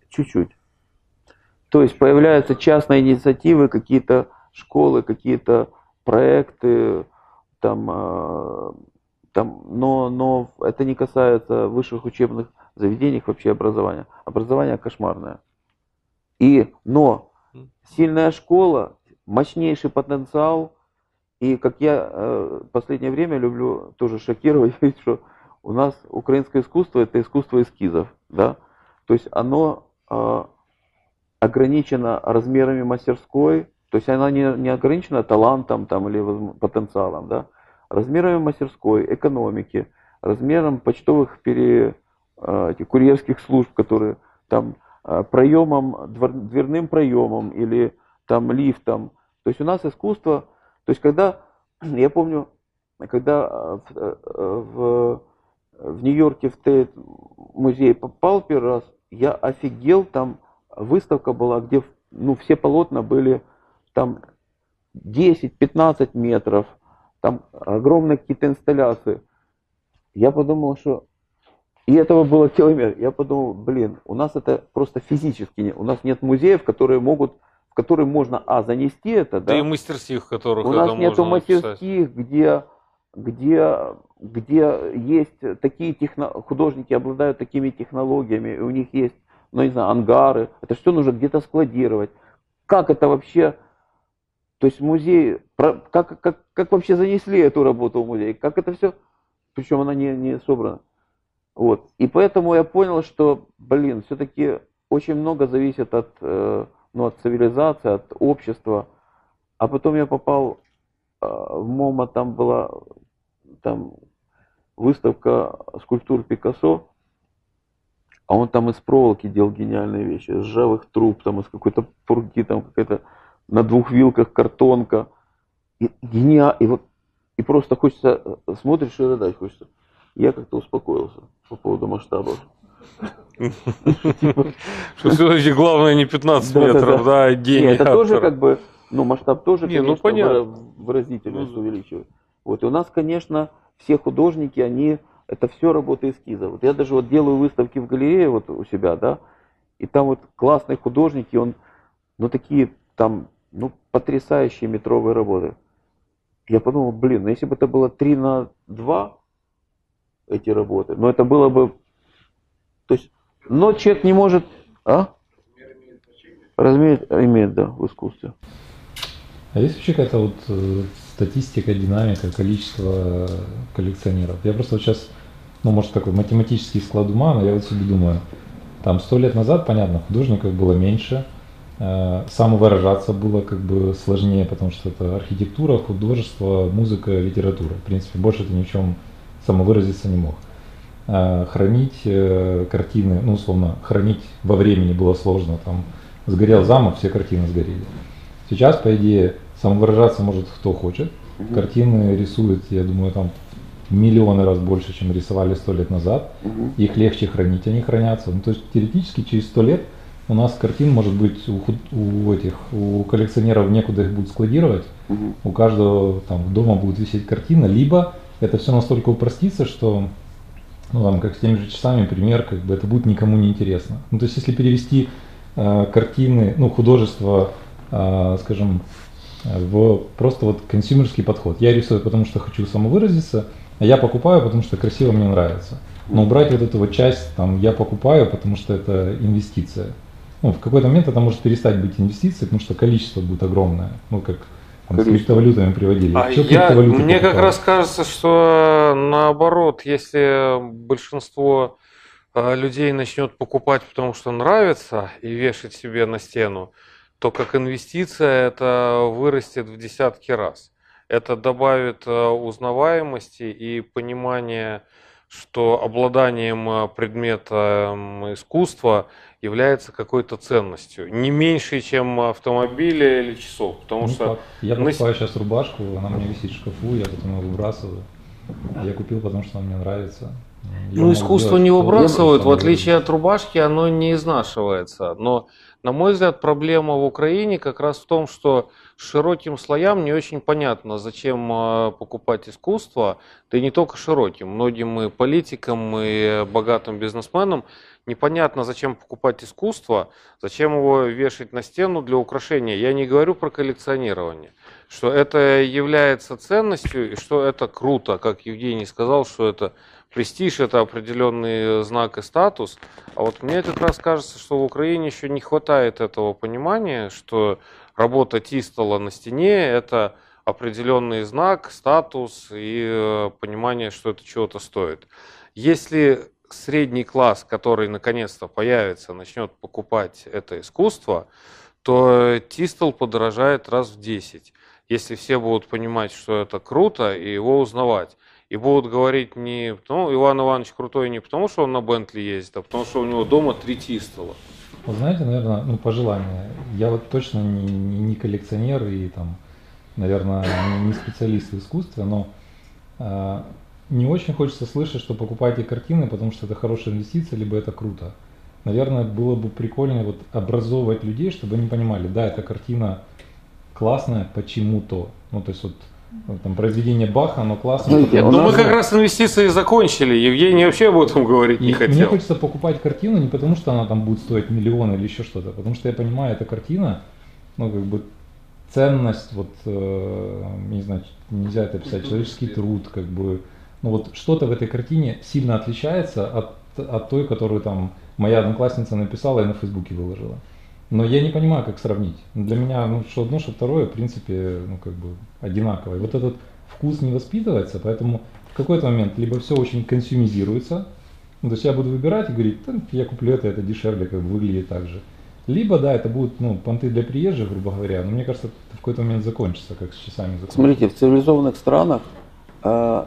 S2: Чуть-чуть. То есть появляются частные инициативы, какие-то школы, какие-то проекты, там, э, там, но, но это не касается высших учебных заведений, вообще образования. Образование кошмарное. И, но сильная школа, мощнейший потенциал, и как я э, последнее время люблю тоже шокировать, что у нас украинское искусство это искусство эскизов, да, то есть оно э, ограничено размерами мастерской, то есть она не, не ограничена талантом там, или потенциалом, да, размерами мастерской, экономики, размером почтовых пере, э, курьерских служб, которые там э, проемом, двор- дверным проемом или там лифтом. То есть у нас искусство, то есть когда, я помню, когда э, в, э, в, в Нью-Йорке в Тейт музей попал первый раз, я офигел, там выставка была, где ну, все полотна были там 10-15 метров, там огромные какие-то инсталляции. Я подумал, что... И этого было километр. Я подумал, блин, у нас это просто физически не... У нас нет музеев, которые могут... В которые можно, а, занести это,
S1: Да,
S2: да?
S1: и мастерских, которых
S2: У нас нету мастерских, где, где, где есть такие техно... художники обладают такими технологиями, у них есть, ну не знаю, ангары. Это все нужно где-то складировать. Как это вообще? То есть музей, как, как, как вообще занесли эту работу в музей? Как это все? Причем она не, не собрана. Вот. И поэтому я понял, что, блин, все-таки очень много зависит от, э, ну, от цивилизации, от общества. А потом я попал э, в МОМА, там была там выставка скульптур Пикассо, а он там из проволоки делал гениальные вещи, из ржавых труб, там из какой-то пурги, там какая-то на двух вилках картонка. И, гениа... и вот и просто хочется, э, смотришь и рыдать хочется. Я как-то успокоился по поводу масштабов.
S1: Что все-таки главное не 15
S2: Да-да-да.
S1: метров, да, а гений
S2: это тоже как бы, ну, масштаб тоже,
S1: ну,
S2: конечно, выразительность
S1: Ну,
S2: увеличивает. Вот, и у нас, конечно, все художники, они, это все работа эскиза. Вот я даже вот делаю выставки в галерее вот у себя, да, и там вот классные художники, он, ну, такие там, ну, потрясающие метровые работы. Я подумал, блин, ну, если бы это было 3 на 2, эти работы, но это было бы, то есть, но человек не может, а? Размер имеет, да, в искусстве.
S8: А есть вообще какая-то вот э, статистика, динамика, количество э, коллекционеров? Я просто вот сейчас, ну, может, такой математический склад ума, но я вот себе думаю, там сто лет назад, понятно, художников было меньше, э, самовыражаться было как бы сложнее, потому что это архитектура, художество, музыка, литература. В принципе, больше ты ни в чем самовыразиться не мог. Э, Хранить э, картины, ну, условно, хранить во времени было сложно. Там сгорел замок, все картины сгорели. Сейчас, по идее, самовыражаться может кто хочет. Картины рисуют, я думаю, там миллионы раз больше, чем рисовали сто лет назад. Их легче хранить, они хранятся. Ну, то есть теоретически через сто лет у нас картин может быть у, у этих, у коллекционеров некуда их будет складировать,
S2: Мгм.
S8: у каждого там дома будет висеть картина, либо это все настолько упростится, что ну, там, как с теми же часами, пример, как бы это будет никому не интересно. Ну, то есть, если перевести э, картины, ну, художество, э, скажем, в просто вот консюмерский подход. Я рисую, потому что хочу самовыразиться, а я покупаю, потому что красиво мне нравится. Но убрать вот эту вот часть, там, я покупаю, потому что это инвестиция. Ну, в какой-то момент это может перестать быть инвестицией, потому что количество будет огромное. Ну, как там, с криптовалютами приводили.
S1: А я, мне как
S8: покупают?
S1: раз кажется, что наоборот, если большинство э, людей начнет покупать, потому что нравится, и вешать себе на стену, то как инвестиция это вырастет в десятки раз. Это добавит э, узнаваемости и понимания, что обладанием э, предметом искусства является какой-то ценностью. Не меньшей, чем автомобиля или часов. Потому
S8: Ну,
S1: что.
S8: Я
S1: на
S8: покупаю сейчас рубашку, она у меня висит в шкафу, я потом ее выбрасываю. Я купил, потому что она мне нравится. Я
S1: Ну, искусство
S8: делать
S1: не выбрасывают, в отличие от рубашки, оно не изнашивается. Но, на мой взгляд, проблема в Украине как раз в том, что широким слоям не очень понятно, зачем э, покупать искусство, да и не только широким, многим и политикам, и богатым бизнесменам непонятно, зачем покупать искусство, зачем его вешать на стену для украшения. Я не говорю про коллекционирование, что это является ценностью и что это круто, как Евгений сказал, что это престиж, это определенный знак и статус. А вот мне как раз кажется, что в Украине еще не хватает этого понимания, что работа Тистола на стене – это определенный знак, статус и э, понимание, что это чего-то стоит. Если средний класс, который наконец-то появится, начнет покупать это искусство, то Тистол подорожает раз в 10. Если все будут понимать, что это круто, и его узнавать. И будут говорить не потому, Иван Иванович крутой не потому, что он на Бентли ездит, а потому, что у него дома три Тистола.
S8: Вот знаете, наверное, ну, пожелание. Я вот точно не, не, не коллекционер и там, наверное, не, специалист в искусстве, но э, не очень хочется слышать, что покупайте картины, потому что это хорошая инвестиция, либо это круто. Наверное, было бы прикольно вот образовывать людей, чтобы они понимали, да, эта картина классная почему-то. Ну, то есть вот ну, там произведение Баха, оно потому
S2: у
S1: Но мы
S2: нас-
S1: как раз инвестиции закончили. Евгений вообще об этом говорить
S8: И
S1: не
S8: мне
S1: хотел.
S8: хочется покупать картину не потому, что она там будет стоить миллион или еще что-то, потому что я понимаю, эта картина, ну, как бы ценность, вот, э, не знаю, нельзя это писать, человеческий труд, как бы, ну, вот что-то в этой картине сильно отличается от, от той, которую там моя одноклассница написала и на Фейсбуке выложила. Но я не понимаю, как сравнить. Для меня, ну, что одно, что второе, в принципе, ну, как бы одинаковое. Вот этот вкус не воспитывается, поэтому в какой-то момент либо все очень консюмизируется, ну, то есть я буду выбирать и говорить, «Да, я куплю это, это дешевле, как бы выглядит так же. Либо, да, это будут, ну, понты для приезжих, грубо говоря, но мне кажется, это в какой-то момент закончится, как с часами закончится.
S2: Смотрите, в цивилизованных странах э,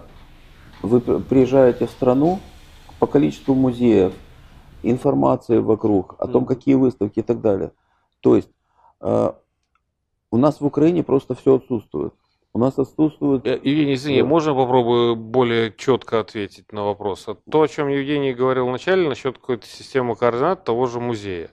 S2: вы приезжаете в страну по количеству музеев, информации вокруг, о том, какие выставки и так далее. То есть э, у нас в Украине просто все отсутствует. У нас отсутствует...
S1: Э, Евгений, извини,
S2: Да.
S1: можно попробую более четко ответить на вопрос? То, о чем Евгений говорил вначале, насчет какой-то системы координат того же музея.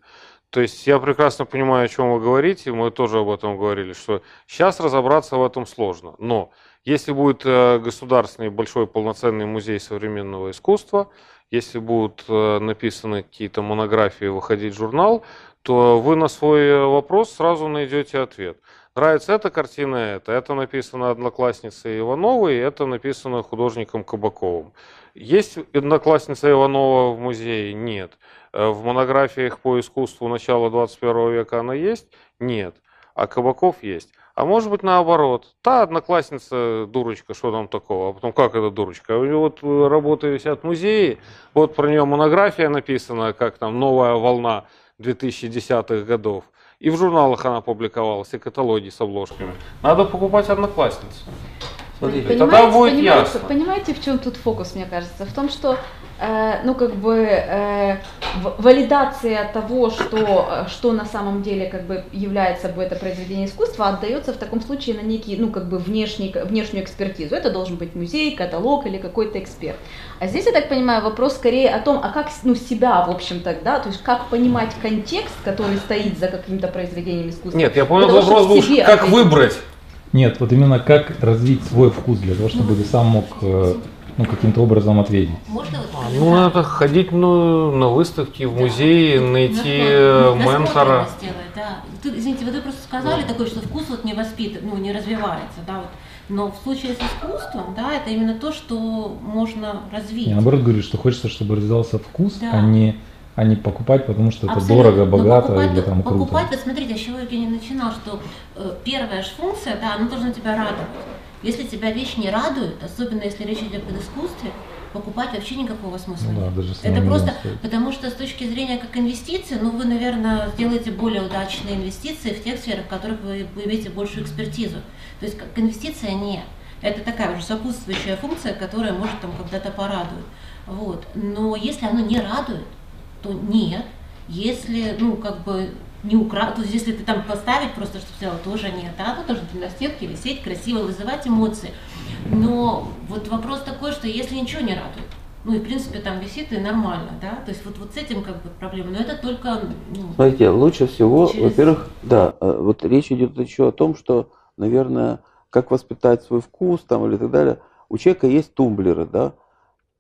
S1: То есть я прекрасно понимаю, о чем вы говорите, мы тоже об этом говорили, что сейчас разобраться в этом сложно. Но если будет э, государственный большой полноценный музей современного искусства, если будут э, написаны какие-то монографии, выходить журнал, то вы на свой э, вопрос сразу найдете ответ. Нравится эта картина, это. Это написано одноклассницей Ивановой, это написано художником Кабаковым. Есть одноклассница Иванова в музее? Нет. Э, В монографиях по искусству начала 21 века она есть? Нет. А Кабаков есть. А может быть наоборот. Та одноклассница дурочка, что там такого? А потом, как это дурочка? У нее вот э, работы висят в музее, вот про нее монография написана, как там «Новая волна» 2010-х годов. И в журналах она публиковалась, и каталоги с обложками. Надо покупать одноклассницу.
S2: Смотрите,
S1: Тогда будет
S9: понимаете,
S1: ясно.
S9: понимаете, в чем тут фокус, мне кажется? В том, что э, ну как бы э, валидация того, что, э, что на самом деле как бы является собой это произведение искусства, отдается в таком случае на некий, ну как бы внешний, внешнюю экспертизу. Это должен быть музей, каталог или какой-то эксперт. А здесь, я так понимаю, вопрос скорее о том, а как ну, себя, в общем-то, да, то есть как понимать контекст, который стоит за каким-то произведением искусства.
S1: Нет, я понял вопрос был, как
S9: ответить.
S1: выбрать.
S8: Нет, вот именно как развить свой вкус для того, чтобы ты сам мог э, ну, каким-то образом ответить.
S10: Можно вот
S1: А, Ну, надо ходить ну, на выставки, в музеи, найти э, ментора.
S10: Делать, да. Тут, извините, вы просто сказали такое, что вкус вот не воспитан, ну, не развивается, да, вот. Но в случае с искусством, да, это именно то, что можно развить.
S8: Я наоборот говорю, что хочется, чтобы развивался вкус,
S10: Да.
S8: а не а не покупать, потому что это
S10: Абсолютно.
S8: дорого, богато
S10: покупать,
S8: или там круто.
S10: покупать, вот смотрите, с чего Евгений начинал, что э, первая же функция, да, она должна тебя радовать. Если тебя вещь не радует, особенно если речь идет об искусстве, покупать вообще никакого смысла
S8: Ну да,
S10: нет.
S8: даже
S10: Это просто
S8: стоит.
S10: потому что с точки зрения как инвестиции, ну вы, наверное, сделаете более удачные инвестиции в тех сферах, в которых вы, имеете большую экспертизу. То есть как инвестиция нет. Это такая уже сопутствующая функция, которая может там когда-то порадует. Вот. Но если оно не радует, то нет. Если, ну, как бы не укра... то есть если ты там поставить просто, чтобы сделать, тоже нет. А оно тоже на стенке висеть, красиво, вызывать эмоции. Но вот вопрос такой, что если ничего не радует, ну и в принципе там висит и нормально, да, то есть вот, вот с этим как бы проблема, но это только, ну,
S2: Смотрите, лучше всего,
S10: Через-
S2: во-первых, да, э, вот речь идет еще о том, что, наверное, как воспитать свой вкус там или так далее. У человека есть тумблеры, да,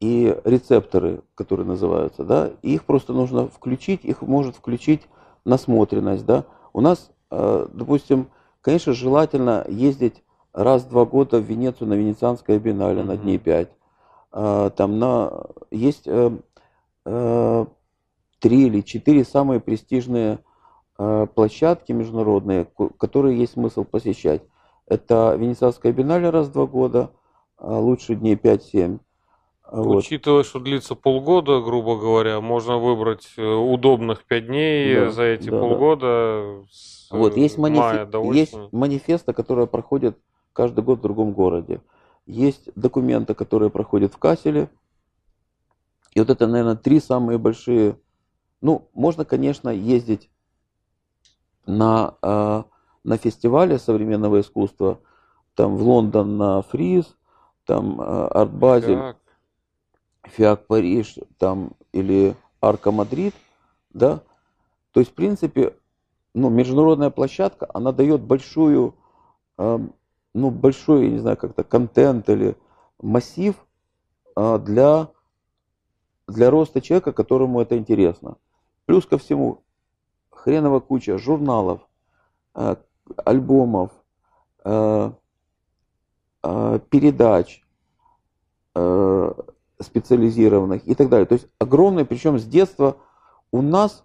S2: и рецепторы, которые называются, да, и их просто нужно включить, их может включить насмотренность, да. У нас, э, допустим, конечно, желательно ездить раз в два года в Венецию на Венецианское биеннале на
S1: Мгм.
S2: дней пять. А, Там на, есть э, э, три или четыре самые престижные э, площадки международные, которые есть смысл посещать. Это Венецианское биеннале раз в два года, лучше дней 5-7. А Вот.
S1: Учитывая, что длится полгода, грубо говоря, можно выбрать э, удобных пять дней
S2: Да,
S1: за эти
S2: да, да.
S1: полгода. С
S2: Вот, есть,
S1: э,
S2: манифе- есть
S1: осени.
S2: манифеста, которая проходит каждый год в другом городе. Есть документы, которые проходят в Касселе. И вот это, наверное, три самые большие. Ну, можно, конечно, ездить на, э, на фестивале современного искусства. Там в Лондон на Фриз, там э, Арт Базель.
S1: Так.
S2: ФИАК Париж там, или ARCO Madrid, да, то есть, в принципе, ну, международная площадка, она дает большую, эм, ну, большой, я не знаю, как-то контент или массив э, для, для роста человека, которому это интересно. Плюс ко всему, хреново куча журналов, э, альбомов, э, э, передач, э, специализированных и так далее. То есть огромное, причем с детства у нас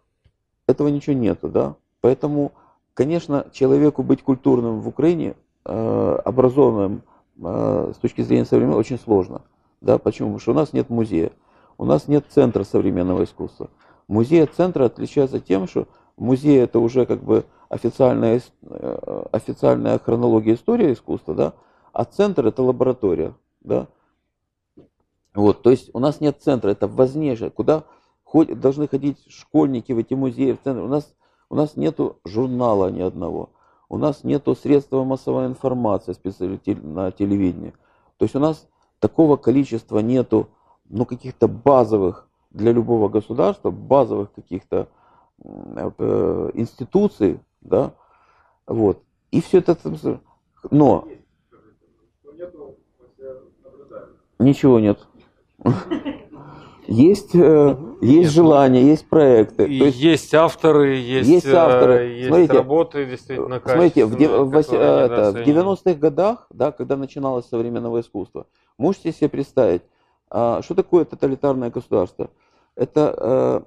S2: этого ничего нету, да. Поэтому, конечно, человеку быть культурным в Украине, э, образованным э, с точки зрения современного, очень сложно. Да, почему? Потому что у нас нет музея, у нас нет центра современного искусства. Музей от центра отличается тем, что музей это уже как бы официальная, э, официальная хронология истории искусства, да, а центр это лаборатория, да. Вот, то есть у нас нет центра, это важнейшее, куда ходят, должны ходить школьники в эти музеи, в центр. У нас, у нас нету журнала ни одного, у нас нету средства массовой информации на телевидении. То есть у нас такого количества нету, ну, каких-то базовых для любого государства, базовых каких-то э, институций, да, вот. И все это, но ничего нет. Есть, э, есть желание, есть проекты.
S1: И
S2: есть,
S1: есть авторы, есть,
S2: есть
S1: э,
S2: авторы.
S1: есть
S2: Смотрите,
S1: работы действительно
S2: Смотрите, в, в э, это, в
S1: недооценены.
S2: 90-х годах, да, когда начиналось современного искусства, можете себе представить, а, что такое тоталитарное государство? Это,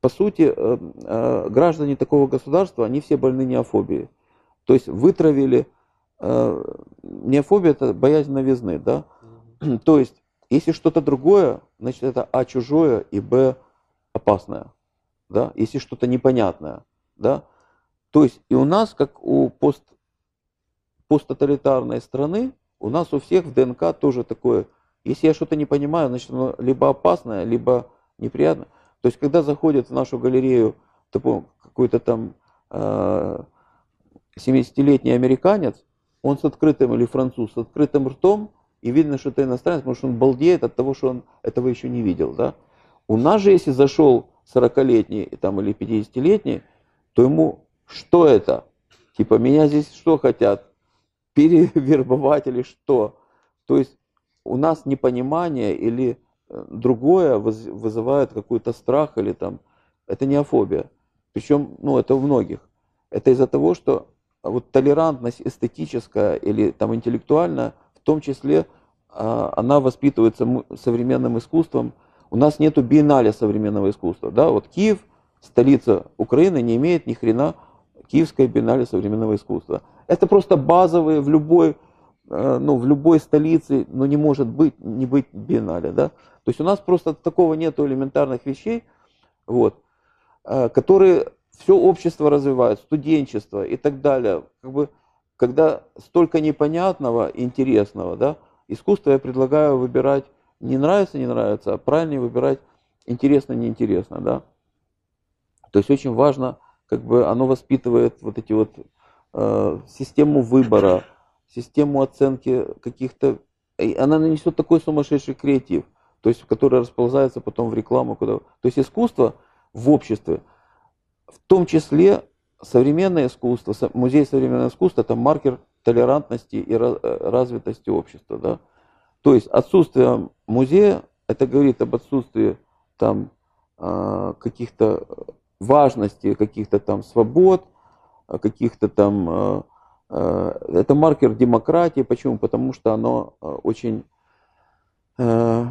S2: по сути, граждане такого государства, они все больны неофобией. То есть вытравили, неофобия это боязнь новизны, да? То есть, если что-то другое, значит это А чужое и Б опасное, да? Если что-то непонятное, да? То есть и у нас, как у пост, посттоталитарной страны, у нас у всех в ДНК тоже такое Если я что-то не понимаю, значит оно либо опасное, либо неприятно. То есть, когда заходит в нашу галерею такой, какой-то там э, 70-летний американец, он с открытым, или француз, с открытым ртом, и видно, что это иностранец, потому что он балдеет от того, что он этого еще не видел. Да? У нас же, если зашел 40-летний там, или 50-летний, то ему что это? Типа, меня здесь что хотят? Перевербовать или что? То есть у нас непонимание или э, другое вызывает какой-то страх или там, это не афобия. Причем, ну, это у многих. Это из-за того, что вот толерантность эстетическая или там интеллектуальная, в том числе, а, она воспитывается современным искусством. У нас нету биеннале современного искусства. Да? Вот Киев, столица Украины, не имеет ни хрена Киевское биеннале современного искусства. Это просто базовые в любой Э, ну, в любой столице, ну, не может быть, не быть биеннале, да. То есть у нас просто такого нету элементарных вещей, вот, э, которые все общество развивает, студенчество и так далее. Как бы, когда столько непонятного, интересного, да, искусство я предлагаю выбирать не нравится, не нравится, а правильнее выбирать интересно, неинтересно, да. То есть очень важно, как бы оно воспитывает вот эти вот э, систему выбора, систему оценки каких-то... Она нанесет такой сумасшедший креатив, то есть, который расползается потом в рекламу. Куда... То есть искусство в обществе, в том числе современное искусство, музей современного искусства, это маркер толерантности и развитости общества. Да? То есть отсутствие музея, это говорит об отсутствии там а, каких-то важности, каких-то там свобод, каких-то там а, Э, это маркер демократии. Почему? Потому что оно э, очень... Э,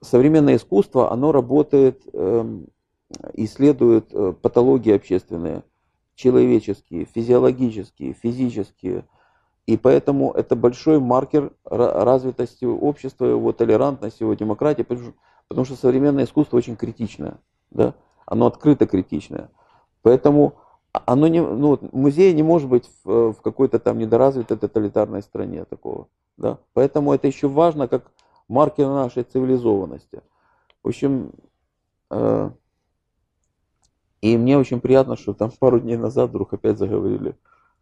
S2: современное искусство, оно работает, эм, исследует патологии общественные, человеческие, физиологические, физические. И поэтому это большой маркер развитости общества, его толерантности, его демократии, потому что современное искусство очень критичное. Да? Оно открыто критичное. Поэтому оно не, ну, музей не может быть в, в какой-то там недоразвитой тоталитарной стране такого. Да? Поэтому это еще важно как маркер нашей цивилизованности. В общем, э, и мне очень приятно, что там пару дней назад вдруг опять заговорили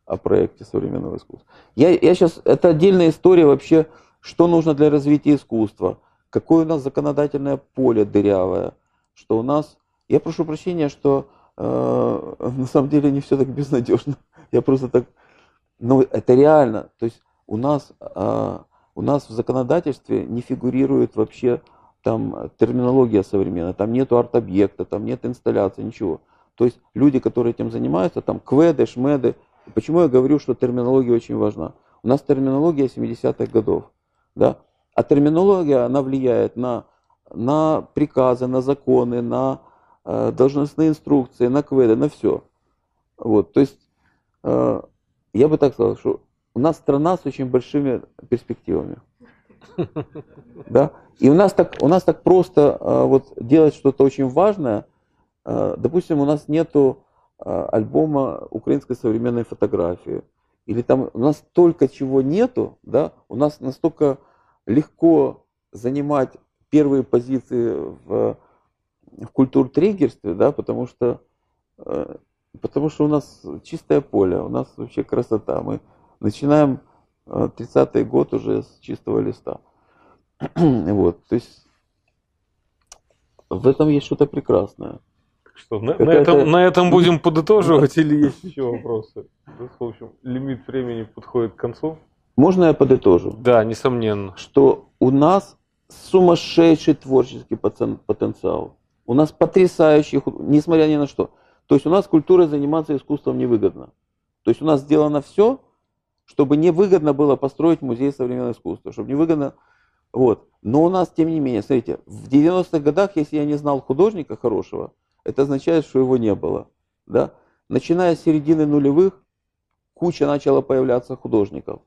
S2: о проекте современного искусства. Я, я сейчас, это отдельная история вообще, что нужно для развития искусства, какое у нас законодательное поле дырявое, что у нас, я прошу прощения, что Э, на самом деле не все так безнадежно. Я просто так, ну это реально. То есть у нас, а, у нас в законодательстве не фигурирует вообще там терминология современная, там нету арт-объекта, там нет инсталляции, ничего. То есть люди, которые этим занимаются, там кведы, шмеды. Почему я говорю, что терминология очень важна? У нас терминология 70-х годов, да? А терминология, она влияет на, на приказы, на законы, на Э, должностные инструкции, на кведы, на все. Вот, то есть, э, я бы так сказал, что у нас страна с очень большими перспективами. Да? И у нас так, у нас так просто э, вот, делать что-то очень важное. Допустим, у нас нету альбома украинской современной фотографии. Или там у нас столько чего нету, да, у нас настолько легко занимать первые позиции в в культуртриггерстве, да, потому что, э, потому что у нас чистое поле, у нас вообще красота. Мы начинаем 30-й э, год уже с чистого листа. вот, то есть в этом есть что-то прекрасное.
S1: Что, на, на, этом, на этом будем подытоживать или есть еще вопросы? В общем, лимит времени подходит к концу.
S2: Можно я подытожу?
S1: Да, несомненно.
S2: Что у нас сумасшедший творческий потенциал. У нас потрясающий, несмотря ни на что. То есть у нас культурой заниматься искусством невыгодно. То есть у нас сделано все, чтобы невыгодно было построить музей современного искусства, чтобы невыгодно... Вот. Но у нас, тем не менее, смотрите, в 90-х годах, если я не знал художника хорошего, это означает, что его не было. Да? Начиная с середины нулевых, куча начала появляться художников.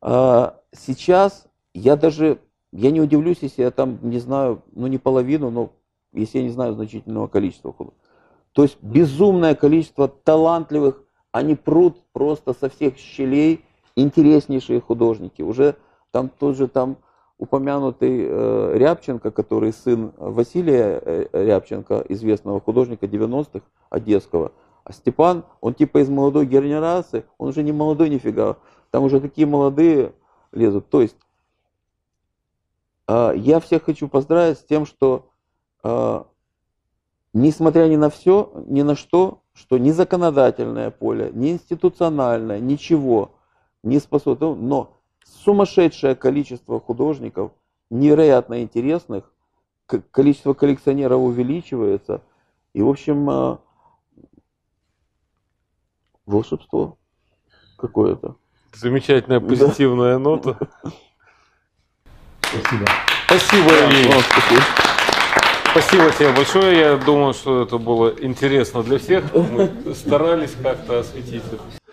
S2: А сейчас я даже, я не удивлюсь, если я там не знаю, ну не половину, но если я не знаю значительного количества художников. То есть безумное количество талантливых, они прут просто со всех щелей, интереснейшие художники. Уже там тот же там упомянутый э, Рябченко, который сын Василия э, Рябченко, известного художника 90-х, одесского. А Степан, он типа из молодой генерации, он уже не молодой нифига, там уже такие молодые лезут. То есть э, я всех хочу поздравить с тем, что э, несмотря ни на все, ни на что, что ни законодательное поле, ни институциональное, ничего не способно, но сумасшедшее количество художников, невероятно интересных, количество коллекционеров увеличивается, и, в общем, э, волшебство какое-то.
S1: Замечательная позитивная нота.
S8: Спасибо.
S1: Спасибо,
S2: Да, вам спасибо.
S1: Спасибо тебе большое. Я думаю, что это было интересно для всех. Мы старались как-то осветить это.